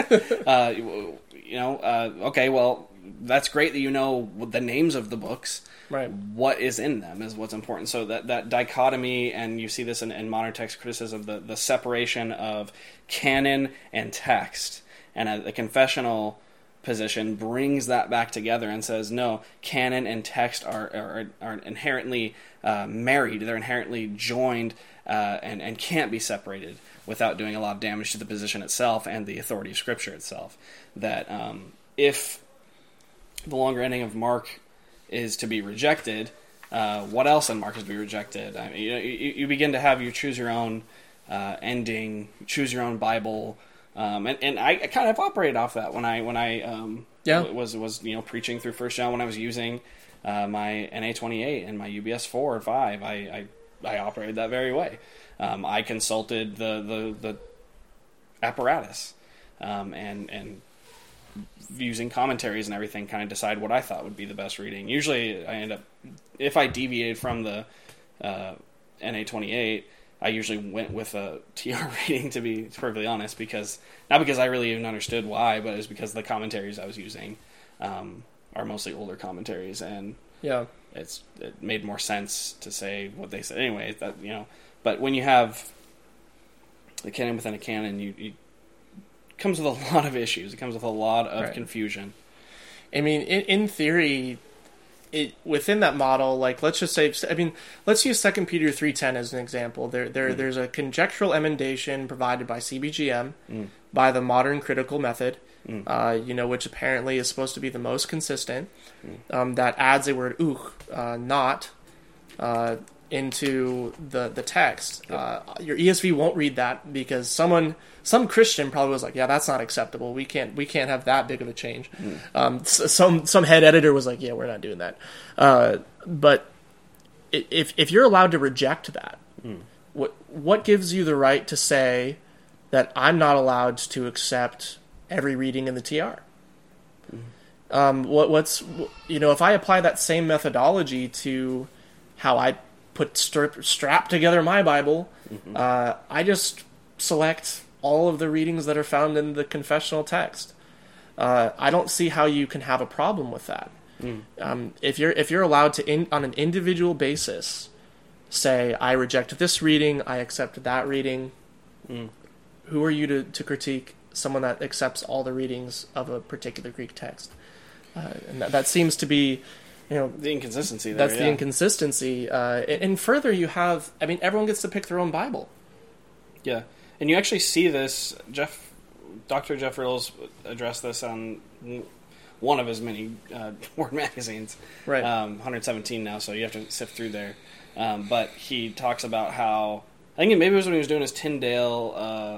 uh, you know, uh, okay, well, that's great that you know the names of the books. Right. What is in them is what's important. So that, that dichotomy, and you see this in, in modern text criticism, the, the separation of canon and text. And a, a confessional position brings that back together and says, no, canon and text are are, are inherently uh, married. They're inherently joined uh, and and can't be separated without doing a lot of damage to the position itself and the authority of Scripture itself. That um, if the longer ending of Mark is to be rejected, uh, what else in Mark is to be rejected? I mean, you, you, begin to have you choose your own uh, ending, choose your own Bible. Um, and, and I, I, kind of operated off that when I when I um, yeah. was was you know preaching through First John when I was using uh, my NA twenty eight and my UBS four or five. I, I, I operated that very way. Um, I consulted the the, the apparatus um, and and using commentaries and everything, kind of decide what I thought would be the best reading. Usually, I end up if I deviated from the uh, NA twenty eight. I usually went with a [LAUGHS] TR rating to be perfectly honest, because not because I really even understood why, but it was because the commentaries I was using um, are mostly older commentaries, and yeah, it's it made more sense to say what they said anyway. That you know, but when you have the canon within a canon, you, you comes with a [LAUGHS] lot of issues. It comes with a lot of right. confusion. I mean, in, in theory, it within that model, like let's just say, I mean, let's use Second Peter three ten as an example. There, there, mm. there's a conjectural emendation provided by CBGM mm. by the modern critical method, mm. uh, you know, which apparently is supposed to be the most consistent. Mm. Um, that adds a word "uch," uh, not, uh, into the the text. Yep. Uh, your ESV won't read that because someone, some Christian probably was like, "Yeah, that's not acceptable. We can't we can't have that big of a change." Mm. Um, some some head editor was like, "Yeah, we're not doing that." Uh, but if if you're allowed to reject that, mm. what what gives you the right to say that I'm not allowed to accept every reading in the TR? Mm. Um, what what's you know if I apply that same methodology to how I put strap, strap together my Bible, mm-hmm. uh, I just select all of the readings that are found in the confessional text. Uh, I don't see how you can have a problem with that. Mm. Um, if you're if you're allowed to in, on an individual basis say, I reject this reading, I accept that reading. Mm. Who are you to, to critique someone that accepts all the readings of a particular Greek text? Uh, and that, that seems to be, you know, The inconsistency there. that's the inconsistency. Uh, and, and further, you have, I mean, everyone gets to pick their own Bible. Yeah, and you actually see this. Jeff, Dr. Jeff Riddles addressed this on one of his many uh, [LAUGHS] Word magazines. Right. Um, 117 now, so you have to sift through there. Um, but he talks about how I think maybe it was when he was doing his Tyndale, uh,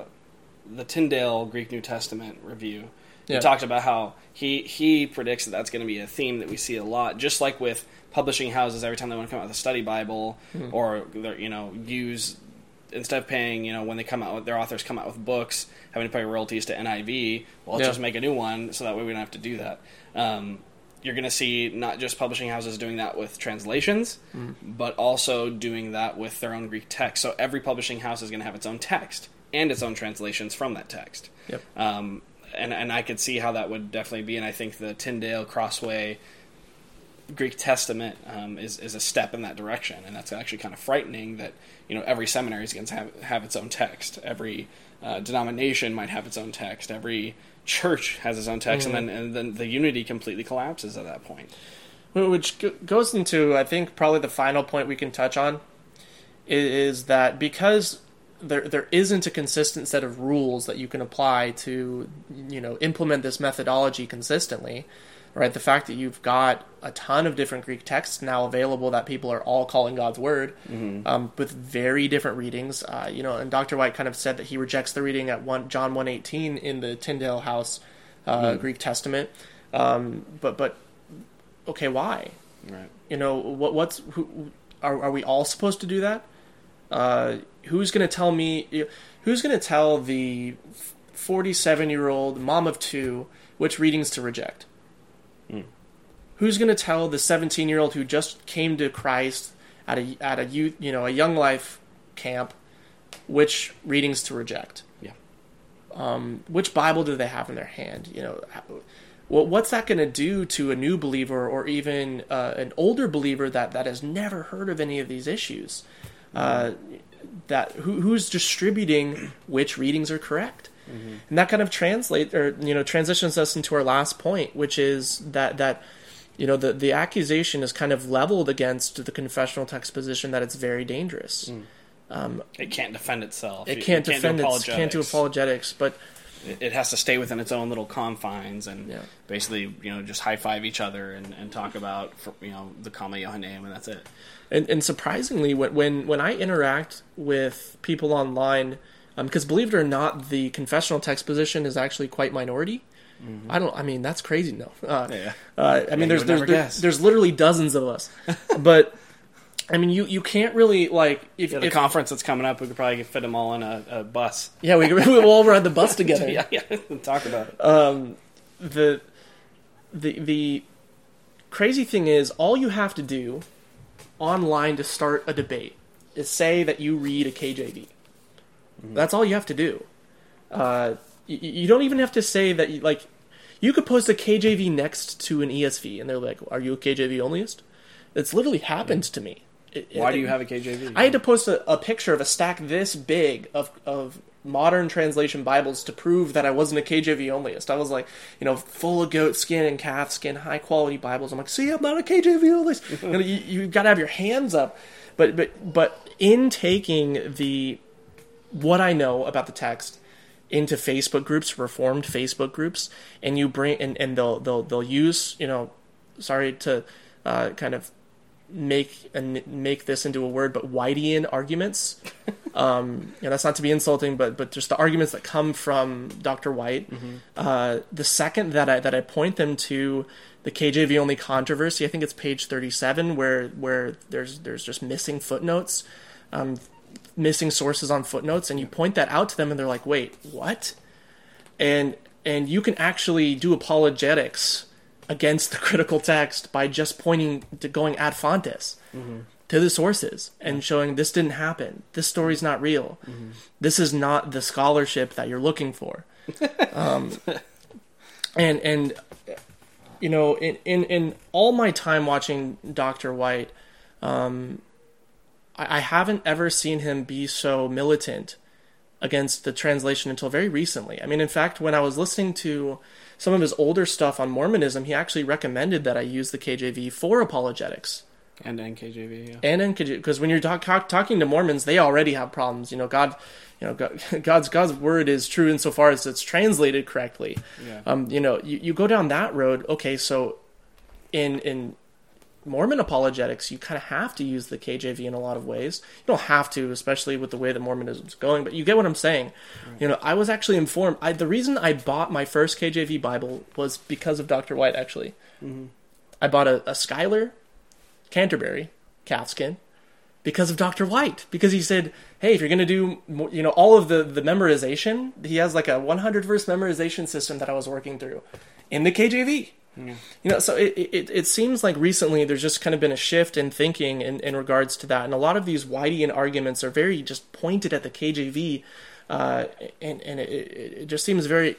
the Tyndale Greek New Testament review. Yeah. He talked about how he he predicts that that's going to be a theme that we see a lot, just like with publishing houses. Every time they want to come out with a study Bible, or they're, you know use instead of paying, you know, when they come out, with their authors come out with books, having to pay royalties to NIV. Well, let's Yeah. just make a new one, so that way we don't have to do that. Um, you're going to see not just publishing houses doing that with translations, but also doing that with their own Greek text. So every publishing house is going to have its own text and its own translations from that text. Yep. Um, and and I could see how that would definitely be. And I think the Tyndale Crossway Greek Testament um, is is a step in that direction, and that's actually kind of frightening that you know every seminary is going to have have its own text. Every uh, denomination might have its own text. Every church has its own text, and then and then the unity completely collapses at that point. Which goes into, I think, probably the final point we can touch on is that because there there isn't a consistent set of rules that you can apply to, you know, implement this methodology consistently, right? The fact that you've got a ton of different Greek texts now available that people are all calling God's word, um, with very different readings, uh, you know, and Dr. White kind of said that he rejects the reading at one John one eighteen in the Tyndale House uh, Greek Testament, um, but but okay, why? Right. You know, what what's who are are we all supposed to do that? Uh, who's going to tell me? Who's going to tell the forty-seven-year-old mom of two which readings to reject? Who's going to tell the seventeen-year-old who just came to Christ at a at a youth, you know, a young life camp, which readings to reject? Yeah. um, which Bible do they have in their hand? You know, how, well, what's that going to do to a new believer or even uh, an older believer that, that has never heard of any of these issues? Uh, that who, who's distributing which readings are correct? And that kind of translate or you know transitions us into our last point, which is that that you know the the accusation is kind of leveled against the confessional text position that it's very dangerous. um It can't defend itself. It can't defend do its can't do apologetics. apologetics, but It- has to stay within its own little confines and Yeah. basically, you know, just high five each other and, and talk about, you know, the Kama name and that's it. And, and surprisingly, when, when when I interact with people online, because believe it or not, the confessional text position is actually quite minority. I don't. I mean, that's crazy. No. Uh, Mm-hmm. Yeah. uh, I mean, you there's there's, there- there's literally dozens of us, [LAUGHS] but I mean, you you can't really like if, Yeah, the if conference that's coming up, we could probably fit them all in a, a bus. yeah we we'll all ride the bus [LAUGHS] together. yeah, yeah, [LAUGHS] talk about it. Um, the the the crazy thing is all you have to do online to start a debate is say that you read a KJV. Mm-hmm. That's all you have to do. Uh, you, you don't even have to say that you, like you could post a KJV next to an ESV and they're like, "Are you a KJV onlyist?" It's literally happened mm-hmm. to me. Why do you have a KJV? I had to post a, a picture of a stack this big of of modern translation Bibles to prove that I wasn't a KJV onlyist. I was like, you know, full of goat skin and calf skin, high quality Bibles. I'm like, see, I'm not a KJV onlyist. [LAUGHS] you know, you, you got to have your hands up. But but but in taking the what I know about the text into Facebook groups, reformed Facebook groups, and you bring and, and they'll they'll they'll use you know, sorry to uh, kind of make and make this into a word, but Whiteian arguments. [LAUGHS] um, you know, that's not to be insulting, but but just the arguments that come from Dr. White. Uh, the second that I that I point them to the KJV only controversy, I think it's page thirty seven, where where there's there's just missing footnotes, um, missing sources on footnotes, and you point that out to them, and they're like, "Wait, what?" and and you can actually do apologetics against the critical text by just pointing to going ad fontes to the sources and showing this didn't happen. This story's not real. This is not the scholarship that you're looking for. [LAUGHS] Um, and and you know in, in in all my time watching dr white um, I, I haven't ever seen him be so militant against the translation until very recently. I mean, in fact, when I was listening to some of his older stuff on Mormonism, he actually recommended that I use the KJV for apologetics And NKJV, yeah. and in because when you're talk, talk, talking to Mormons, they already have problems. You know, God, you know, God, [LAUGHS] God's God's word is true insofar as it's translated correctly. Yeah. Um, you know, you, you go down that road. Okay, so in in Mormon apologetics, you kind of have to use the KJV in a lot of ways. You don't have to, especially with the way that Mormonism's going, but you get what I'm saying. You know, I was actually informed. I, the reason I bought my first KJV Bible was because of Dr. White. Actually, mm-hmm. I bought a, a Schuyler Canterbury calfskin because of Dr. White. Because he said, "Hey, if you're going to do, you know, all of the the memorization, he has like a 100 verse memorization system that I was working through in the KJV." Yeah. You know, so it, it it seems like recently there's just kind of been a shift in thinking in, in regards to that, and a lot of these Whiteian arguments are very just pointed at the KJV, uh, and and it, it just seems very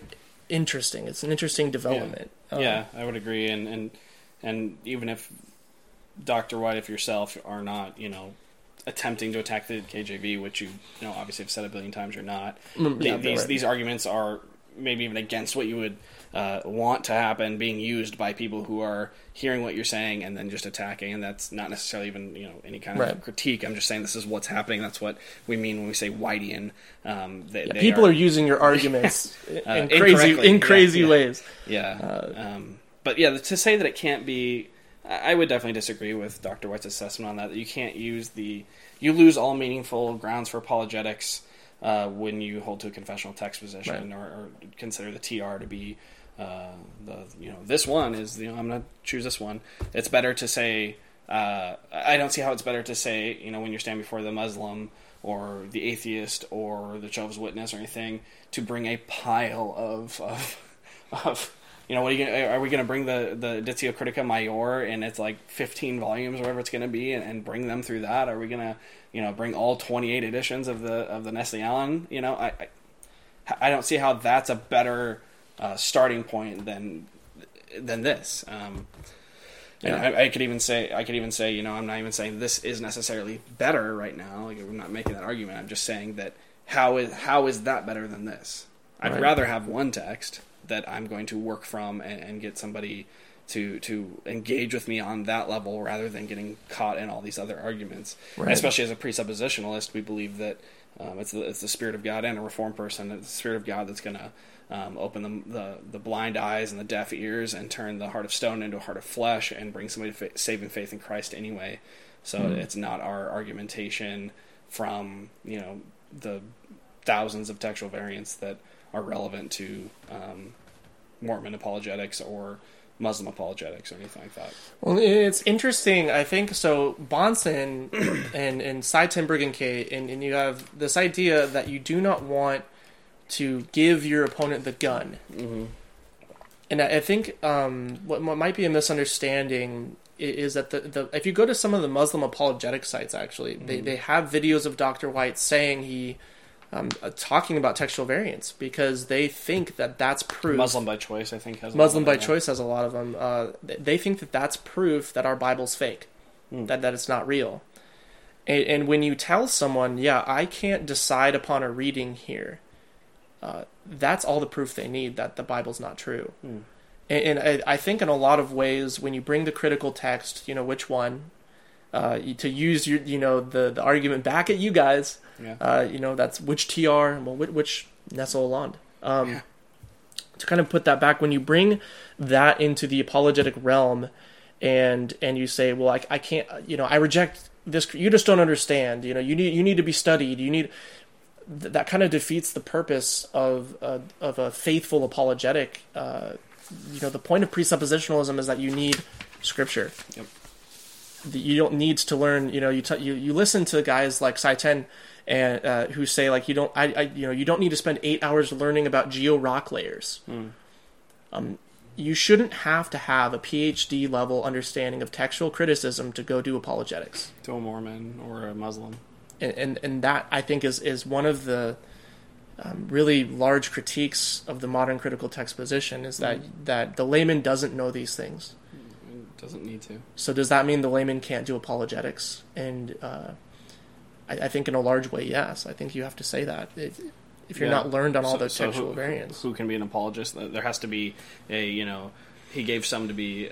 interesting. It's an interesting development. Um, yeah, I would agree, and and and even if Doctor White, if yourself are not, you know, attempting to attack the KJV, which you, you know, obviously have said a billion times, you're not. Mm, yeah, these right. these arguments are maybe even against what you would uh, want to happen, being used by people who are hearing what you're saying and then just attacking, and that's not necessarily even you know any kind of Right. critique. I'm just saying this is what's happening. That's what we mean when we say Whiteian. Um, they, they people are, using your arguments [LAUGHS] Uh, in crazy in crazy yeah. ways. Yeah. um, but yeah, to say that it can't be, I would definitely disagree with Dr. White's assessment on that. That you can't use the, you lose all meaningful grounds for apologetics uh, when you hold to a confessional text position or, or consider the TR to be uh, the, you know, this one is, you know, I'm going to choose this one. It's better to say, uh, I don't see how it's better to say, you know, when you're standing before the Muslim or the atheist or the Jehovah's Witness or anything, to bring a pile of of, [LAUGHS] of you know, what are you gonna, are we going to bring the the Editio Critica Maior and it's like 15 volumes or whatever it's going to be and, and bring them through that? Are we going to, you know, bring all 28 editions of the of the Nestle Aland? You know, I I, I don't see how that's a better uh, starting point than than this. Um, and Yeah. I, I could even say, I could even say, you know, I'm not even saying this is necessarily better right now. Like, I'm not making that argument. I'm just saying that how is how is that better than this? I'd Right. rather have one text that I'm going to work from and, and get somebody to to engage with me on that level rather than getting caught in all these other arguments. Right. Especially as a presuppositionalist, we believe that um, it's the it's the spirit of God and a reformed person. It's the spirit of God that's going to um, open the, the the blind eyes and the deaf ears and turn the heart of stone into a heart of flesh and bring somebody to fa- saving faith in Christ anyway. So it's not our argumentation from you know the thousands of textual variants that are relevant to um, Mormon apologetics or Muslim apologetics or anything like that. Well, it's interesting. I think so. Bahnsen [CLEARS THROAT] and and Cy Timbergen and, and you have this idea that you do not want to give your opponent the gun. Mm-hmm. And I I think um, what, what might be a misunderstanding is that the, the if you go to some of the Muslim apologetic sites, actually, they, they have videos of Dr. White saying he um, uh, talking about textual variants because they think that that's proof. Muslim by choice, I think, has a Muslim lot by of choice has a lot of them. Uh, th- they think that that's proof that our Bible's fake, Hmm. that that it's not real. And, and when you tell someone, "Yeah, I can't decide upon a reading here," uh, that's all the proof they need that the Bible's not true. Hmm. And, and I, I think in a lot of ways, when you bring the critical text, you know which one. Uh, to use your, you know, the, the argument back at you guys, Yeah. uh, you know, that's which TR, well, which, which Nestle Aland. Um, Yeah. To kind of put that back, when you bring that into the apologetic realm, and and you say, well, I, I can't, you know, I reject this. You just don't understand. You know, you need you need to be studied. You need th- that kind of defeats the purpose of uh, of a faithful apologetic. Uh, you know, the point of presuppositionalism is that you need scripture. Yep. You don't need to learn. You know, you t- you you listen to guys like Sye Ten and uh, who say like you don't. I, I you know you don't need to spend eight hours learning about geo rock layers. Um, you shouldn't have to have a PhD level understanding of textual criticism to go do apologetics to a Mormon or a Muslim. And and, that I think is is one of the um, really large critiques of the modern critical text position is that that the layman doesn't know these things. It doesn't need to. So does that mean the layman can't do apologetics? And uh, I, I think in a large way, yes. I think you have to say that. It, if you're Yeah. not learned on all So- those so textual who, variants. Who can be an apologist? There has to be a you know. He gave some to be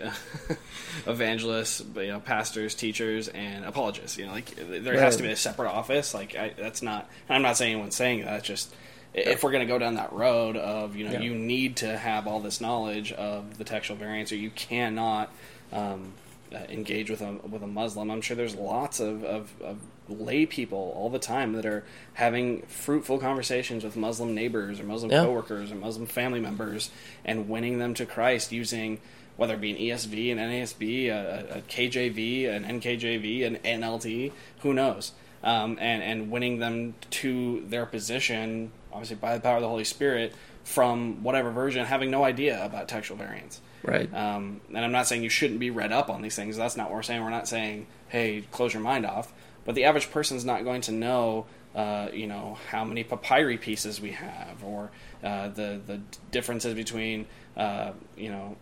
[LAUGHS] evangelists, you know, pastors, teachers, and apologists. You know, like there has to be a separate office. Like I, that's not. I'm not saying anyone's saying that. It's just if we're going to go down that road of you know Yeah. you need to have all this knowledge of the textual variants, or you cannot um, uh, engage with a with a Muslim. I'm sure there's lots of, of, of lay people all the time that are having fruitful conversations with Muslim neighbors or Muslim Yeah. coworkers or Muslim family members and winning them to Christ using whether it be an ESV, an NASB, a, a KJV, an NKJV, an NLT, who knows, um, and and winning them to their position, obviously by the power of the Holy Spirit, from whatever version, having no idea about textual variants. Right. Um, and I'm not saying you shouldn't be read up on these things. That's not what we're saying. We're not saying, hey, close your mind off. But the average person's not going to know, uh, you know, how many papyri pieces we have, or uh, the the differences between, uh, you know,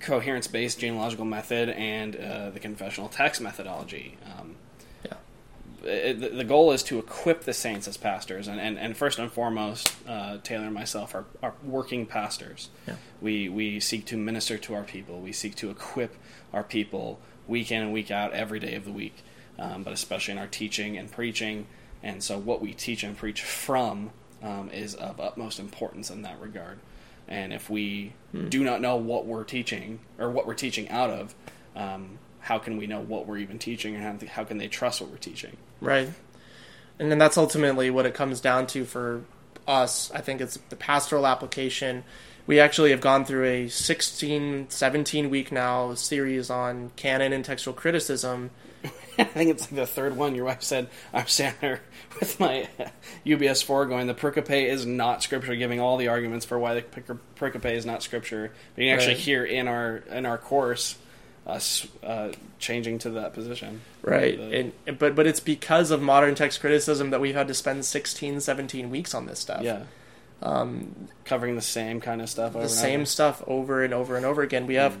coherence-based genealogical method and uh, the confessional text methodology. Um, the- goal is to equip the saints as pastors, and, and, and first and foremost, uh, Taylor and myself are, are working pastors. Yeah. We we seek to minister to our people. We seek to equip our people week in and week out, every day of the week, um, but especially in our teaching and preaching. And so, what we teach and preach from um, is of utmost importance in that regard. And if we do not know what we're teaching or what we're teaching out of, um, how can we know what we're even teaching, and how, how can they trust what we're teaching? Right. And then that's ultimately what it comes down to for us. I think it's the pastoral application. We actually have gone through a 16, 17 week now series on canon and textual criticism. [LAUGHS] I think it's like the third one. Your wife said, I'm standing there with my UBS 4 going, the pericope is not scripture, giving all the arguments for why the pericope is not scripture. But you can actually Right. hear in our in our course us uh, changing to that position. Right. The- And, but but it's because of modern text criticism that we've had to spend 16, 17 weeks on this stuff. yeah. Um, Covering the same kind of stuff over the and same over. stuff over and over and over again. We have.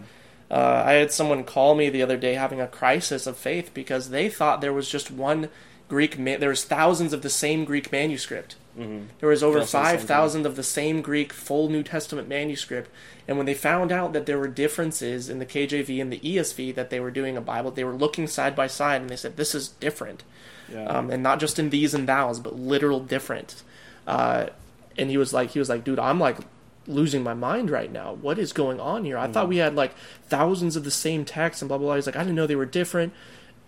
Uh, I had someone call me the other day having a crisis of faith because they thought there was just one Greek. Ma- there was thousands of the same Greek manuscript. Mhm. There was over Feel the same five thousand of the same Greek full New Testament manuscript. And when they found out that there were differences in the KJV and the ESV that they were doing a Bible, they were looking side by side and they said, "This is different." Yeah. um, and not just in these and thous, but literal different. Uh, and he was like, he was like, dude, I'm like losing my mind right now. What is going on here? I thought we had like thousands of the same texts and blah blah blah. He's like, I didn't know they were different,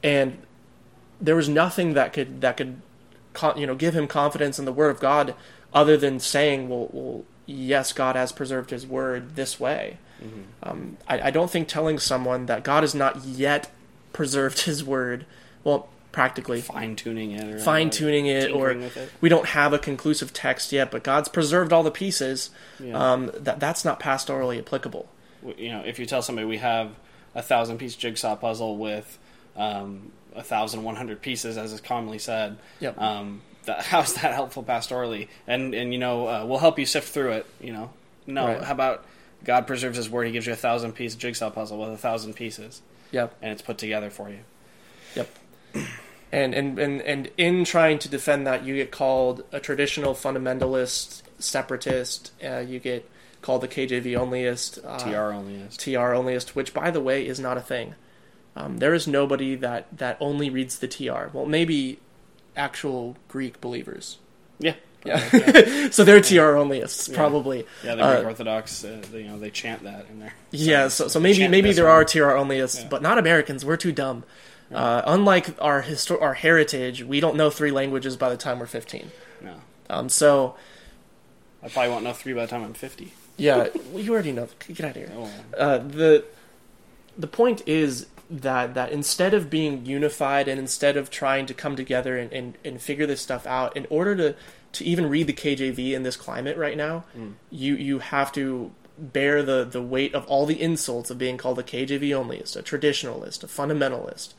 and there was nothing that could that could, you know, give him confidence in the Word of God, other than saying, well, well, yes, God has preserved His Word this way. Um, I, I don't think telling someone that God has not yet preserved His Word, well, practically Fine tuning it, or fine tuning it, or it. we don't have a conclusive text yet, but God's preserved all the pieces. Yeah. Um, that that's not pastorally applicable. you know, if you tell somebody we have a thousand piece jigsaw puzzle with um, a thousand one hundred pieces, as is commonly said, Yep. um, that, [LAUGHS] how's that helpful pastorally? And and you know, uh, we'll help you sift through it. You know, no, Right. how about God preserves His word? He gives you a thousand piece jigsaw puzzle with a thousand pieces, Yep. and it's put together for you. Yep. And, and and and in trying to defend that, you get called a traditional fundamentalist, separatist. Uh, you get called the KJV onlyist, uh, TR only is. TR onlyist, which, by the way, is not a thing. Um, there is nobody that that only reads the TR. Well, maybe actual Greek believers. Yeah. Yeah. [LAUGHS] so they're TR onlyists, Yeah. probably. Yeah, the Greek Uh, Orthodox, uh, they, you know, they chant that in there. Yeah, so, so maybe maybe there one. are TR onlyists, Yeah. but not Americans. We're too dumb. Uh, unlike our histor- our heritage, we don't know three languages by the time we're 15. No, Um, so I probably won't know three by the time I'm fifty. yeah, well, you already know. Get out of here. Oh, Uh, the the point is that that instead of being unified and instead of trying to come together and, and, and figure this stuff out, in order to to even read the KJV in this climate right now, you you have to bear the, the weight of all the insults of being called a KJV onlyist, a traditionalist, a fundamentalist.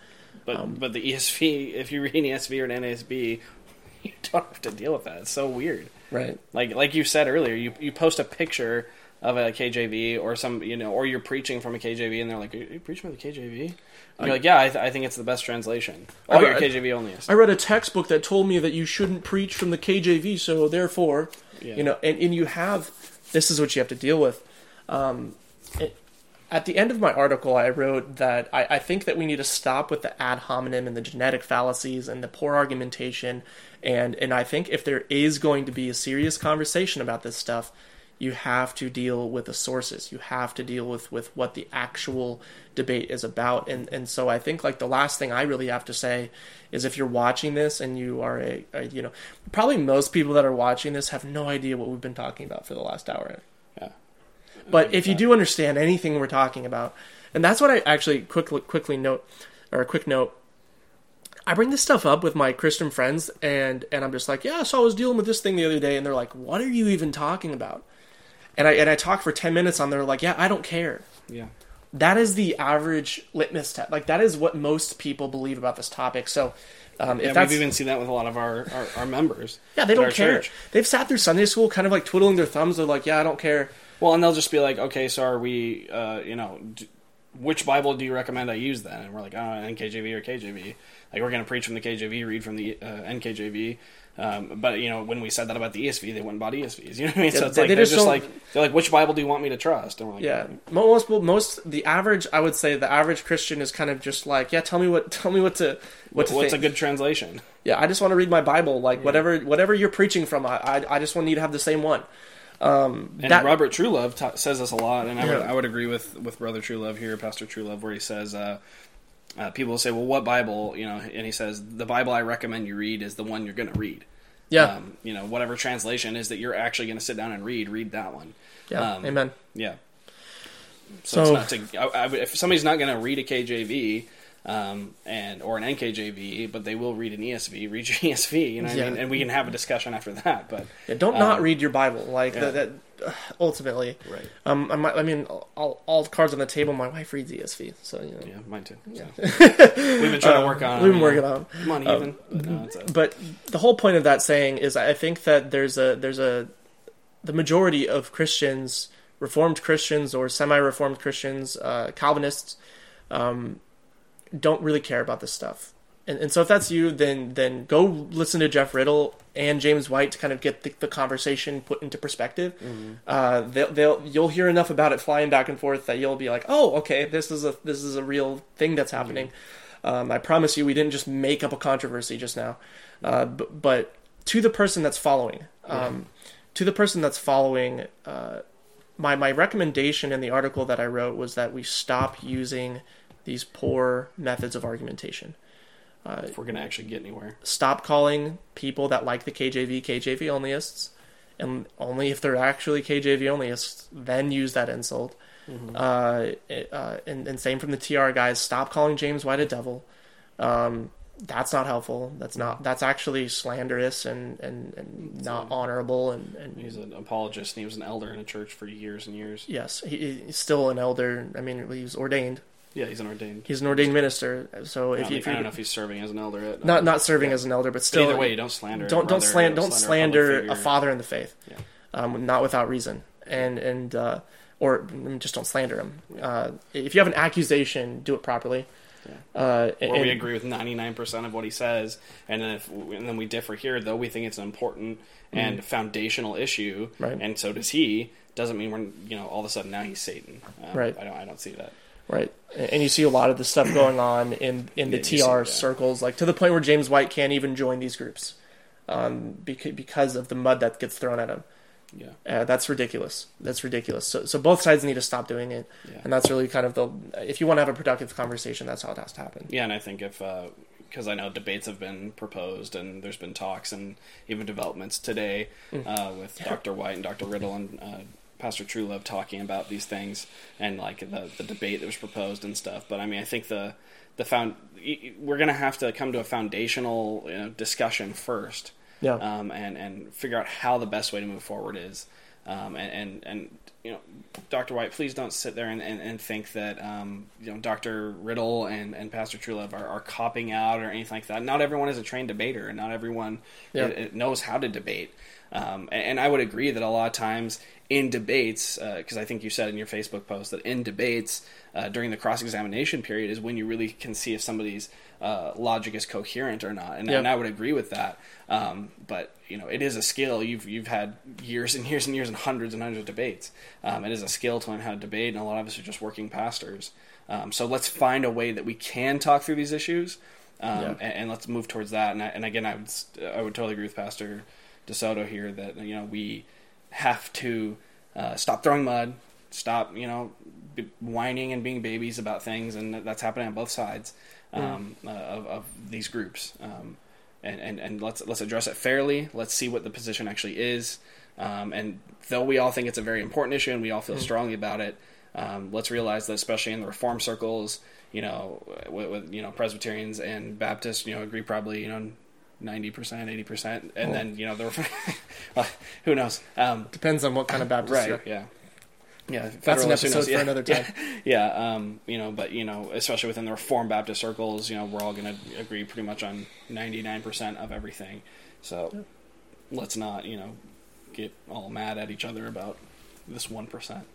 But Um, but the ESV, if you read an ESV or an NASB, [LAUGHS] you don't have to deal with that. It's so weird. Right. Like like you said earlier, you you post a picture of a KJV or some you know or you're preaching from a KJV and they're like, "Are you preaching from the KJV?" And you're like, "Yeah, I, th- I think it's the best translation." Oh, I- you're KJV only. is. I read a textbook that told me that you shouldn't preach from the KJV, so therefore, Yeah. you know, and, and you have this is what you have to deal with. Um, it, at the end of my article, I wrote that I, I think that we need to stop with the ad hominem and the genetic fallacies and the poor argumentation, and and I think if there is going to be a serious conversation about this stuff, you have to deal with the sources. You have to deal with with what the actual debate is about, and and so I think like the last thing I really have to say is if you're watching this and you are a, a you know probably most people that are watching this have no idea what we've been talking about for the last hour Yeah. but if you do understand anything we're talking about, and that's what I actually quickly quickly note or a quick note. I bring this stuff up with my Christian friends, and and I'm just like, yeah, so I was dealing with this thing the other day, and they're like, what are you even talking about? And I and I talk for ten minutes on there, like, yeah, I don't care. Yeah. That is the average litmus test. Like that is what most people believe about this topic. So. Um, if Yeah, we've even seen that with a lot of our, our, our members. yeah, they don't care. church. They've sat through Sunday school, kind of like twiddling their thumbs. They're like, "Yeah, I don't care." Well, and they'll just be like, okay, so are we, uh, you know, d- which Bible do you recommend I use then? And we're like, oh, NKJV or KJV. Like, we're going to preach from the KJV, read from the uh, NKJV. Um, but, you know, when we said that about the ESV, they went and bought ESVs. You know what I mean? Yeah, so it's they- like, they are just just like, they're like, which Bible do you want me to trust? And we're like, Yeah, Mo- most people- most the average, I would say, the average Christian is kind of just like, yeah, tell me what, [LAUGHS] tell me what to, what to what's think. a good translation? yeah, I just want to read my Bible, like whatever, whatever you're preaching from, I, I, I just want you to have the same one. Um, And that, Robert Truelove ta says this a lot, and I would, Yeah. I would agree with, with Brother Truelove here, Pastor Truelove, where he says, uh, uh, people will say, well, what Bible? You know, and he says, the Bible I recommend you read is the one you're going to read. yeah, Um, you know, whatever translation is that you're actually going to sit down and read, read that one. yeah, um, amen. Yeah. So, So- it's not to, I, I, if somebody's not going to read a KJV, um, and or an NKJV, but they will read an ESV. Read your [LAUGHS] ESV, you know. What Yeah. I mean, and we can have a discussion after that. But Yeah, don't not um, read your Bible, like yeah. that. that [SIGHS] ultimately, right, um, I, might, I mean, all, all cards on the table. My wife reads ESV, so you know. yeah, mine too. Yeah. [LAUGHS] We've been trying to work on. [LAUGHS] We've been working on. Come on, even. but no, a, [LAUGHS] but the whole point of that saying is I think that there's a there's a the majority of Christians, Reformed Christians or semi-Reformed Christians, uh, Calvinists, um, don't really care about this stuff. And, and so if that's you, then then go listen to Jeff Riddle and James White to kind of get the, the conversation put into perspective. Uh, they'll, they'll you'll hear enough about it flying back and forth that you'll be like, oh, okay, this is a this is a real thing that's happening. Um, I promise you, we didn't just make up a controversy just now. Uh, but, but to the person that's following, um, to the person that's following, uh, my my recommendation in the article that I wrote was that we stop using these poor methods of argumentation. If we're going to actually get anywhere. Stop calling people that like the KJV KJV onlyists, and only if they're actually KJV onlyists, then use that insult. Uh, it- uh, and, and same from the TR guys. Stop calling James White a devil. Um, that's not helpful. That's not. That's actually slanderous and and, and not honorable. And, and He's an apologist, and he was an elder in a church for years and years. yes, he, he's still an elder. I mean, he was ordained. Yeah, he's an ordained. He's an ordained minister. So if don't, you, if I don't know if he's serving as an elder. Yet. not not serving as an elder, but still either way, don't slander. don't don't brother, slan don't a public slander figure. a father in the faith, Yeah. um, not without reason, and and uh, or mm, just don't slander him. Uh, if you have an accusation, do it properly. Uh, Or we agree with ninety nine percent of what he says, and then if and then we differ here, though we think it's an important and foundational issue, Mm-hmm. Right. and so does he. Doesn't mean we're you know all of a sudden now he's Satan. Um, Right. I don't I don't see that. Right, and you see a lot of the stuff going on in in the Yeah, see, TR yeah. circles, like to the point where James White can't even join these groups, um, because because of the mud that gets thrown at him. Yeah. Uh, that's ridiculous. That's ridiculous. So so both sides need to stop doing it, Yeah. and that's really kind of the if you want to have a productive conversation, that's how it has to happen. Yeah, and I think if because I know debates have been proposed and there's been talks and even developments today Mm. uh, with Dr. White and Dr. Riddle and uh, Pastor Truelove talking about these things and like the the debate that was proposed and stuff. But I mean, I think the the found we're going to have to come to a foundational you know, discussion first Yeah. um, and and figure out how the best way to move forward is. Um, and, and and you know, Dr. White, please don't sit there and, and, and think that um, you know Dr. Riddle and, and Pastor Truelove are, are copying out or anything like that. Not everyone is a trained debater, and not everyone Yeah. it- it knows how to debate. Um, and, and I would agree that a lot of times in debates, because I think you said in your Facebook post that in debates uh, during the cross examination period is when you really can see if somebody's uh, logic is coherent or not, and, Yep. and I would agree with that. Um, but you know, it is a skill. You've you've had years and years and years and hundreds and hundreds of debates. Um, it is a skill to learn how to debate, and a lot of us are just working pastors. Um, so let's find a way that we can talk through these issues, um, Yeah. and, and let's move towards that. And, I, and again, I would I would totally agree with Pastor DeSoto here that you know we have to uh, stop throwing mud, stop you know whining and being babies about things, and that's happening on both sides um, uh, of, of these groups. Um, and, and, and let's let's address it fairly. Let's see what the position actually is. Um, and though we all think it's a very important issue and we all feel strongly about it, um, let's realize that especially in the reform circles, you know, with, with you know Presbyterians and Baptists, you know, agree probably you know ninety percent, eighty percent, and Oh. then you know the [LAUGHS] well, who knows. Um, Depends on what kind of Baptist right? Yeah. Yeah, That's an episode knows? for Yeah, another time. [LAUGHS] Yeah, um, you know, but you know, especially within the Reformed Baptist circles, you know, we're all going to agree pretty much on ninety nine percent of everything. So let's not, you know, get all mad at each other about this one percent.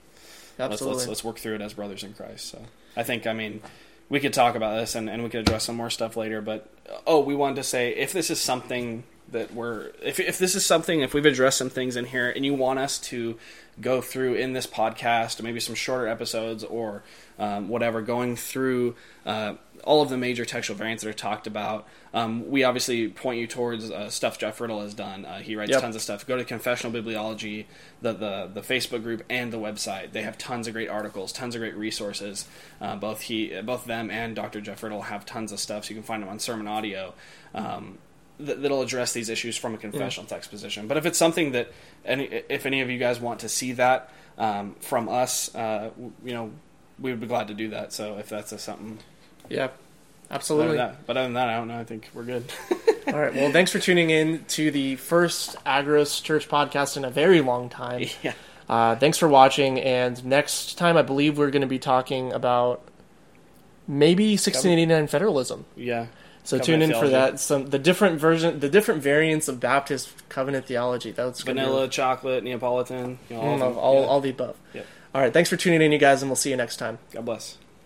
Let's, Absolutely. let's let's work through it as brothers in Christ. So I think, I mean, we could talk about this and, and we could address some more stuff later. But oh, we wanted to say if this is something that we're if if this is something if we've addressed some things in here and you want us to go through in this podcast maybe some shorter episodes or um, whatever going through uh, all of the major textual variants that are talked about um, we obviously point you towards uh, stuff jeff riddle has done. Uh, he writes Yep. tons of stuff. Go to confessional bibliology the, the the facebook group and the website. They have tons of great articles tons of great resources. Uh, both he both them and dr jeff riddle have tons of stuff. So you can find them on sermon audio. Um, that, that'll address these issues from a confessional text position. But if it's something that, any, if any of you guys want to see that um, from us, uh, you know, we would be glad to do that. So if that's a something, yeah, absolutely. than that, but other than that, I don't know. I think we're good. [LAUGHS] All right. Well, thanks for tuning in to the first Agros Church podcast in a very long time. [LAUGHS] yeah, Uh, thanks for watching. And next time, I believe we're going to be talking about maybe 1689 federalism. yeah. So Covenant tune in for that. Some the different version, the different variants of Baptist covenant theology. That's Vanilla, chocolate, Neapolitan, you know, all, Mm, all, Yeah. all the above. Yep. All right. Thanks for tuning in, you guys, and we'll see you next time. God bless.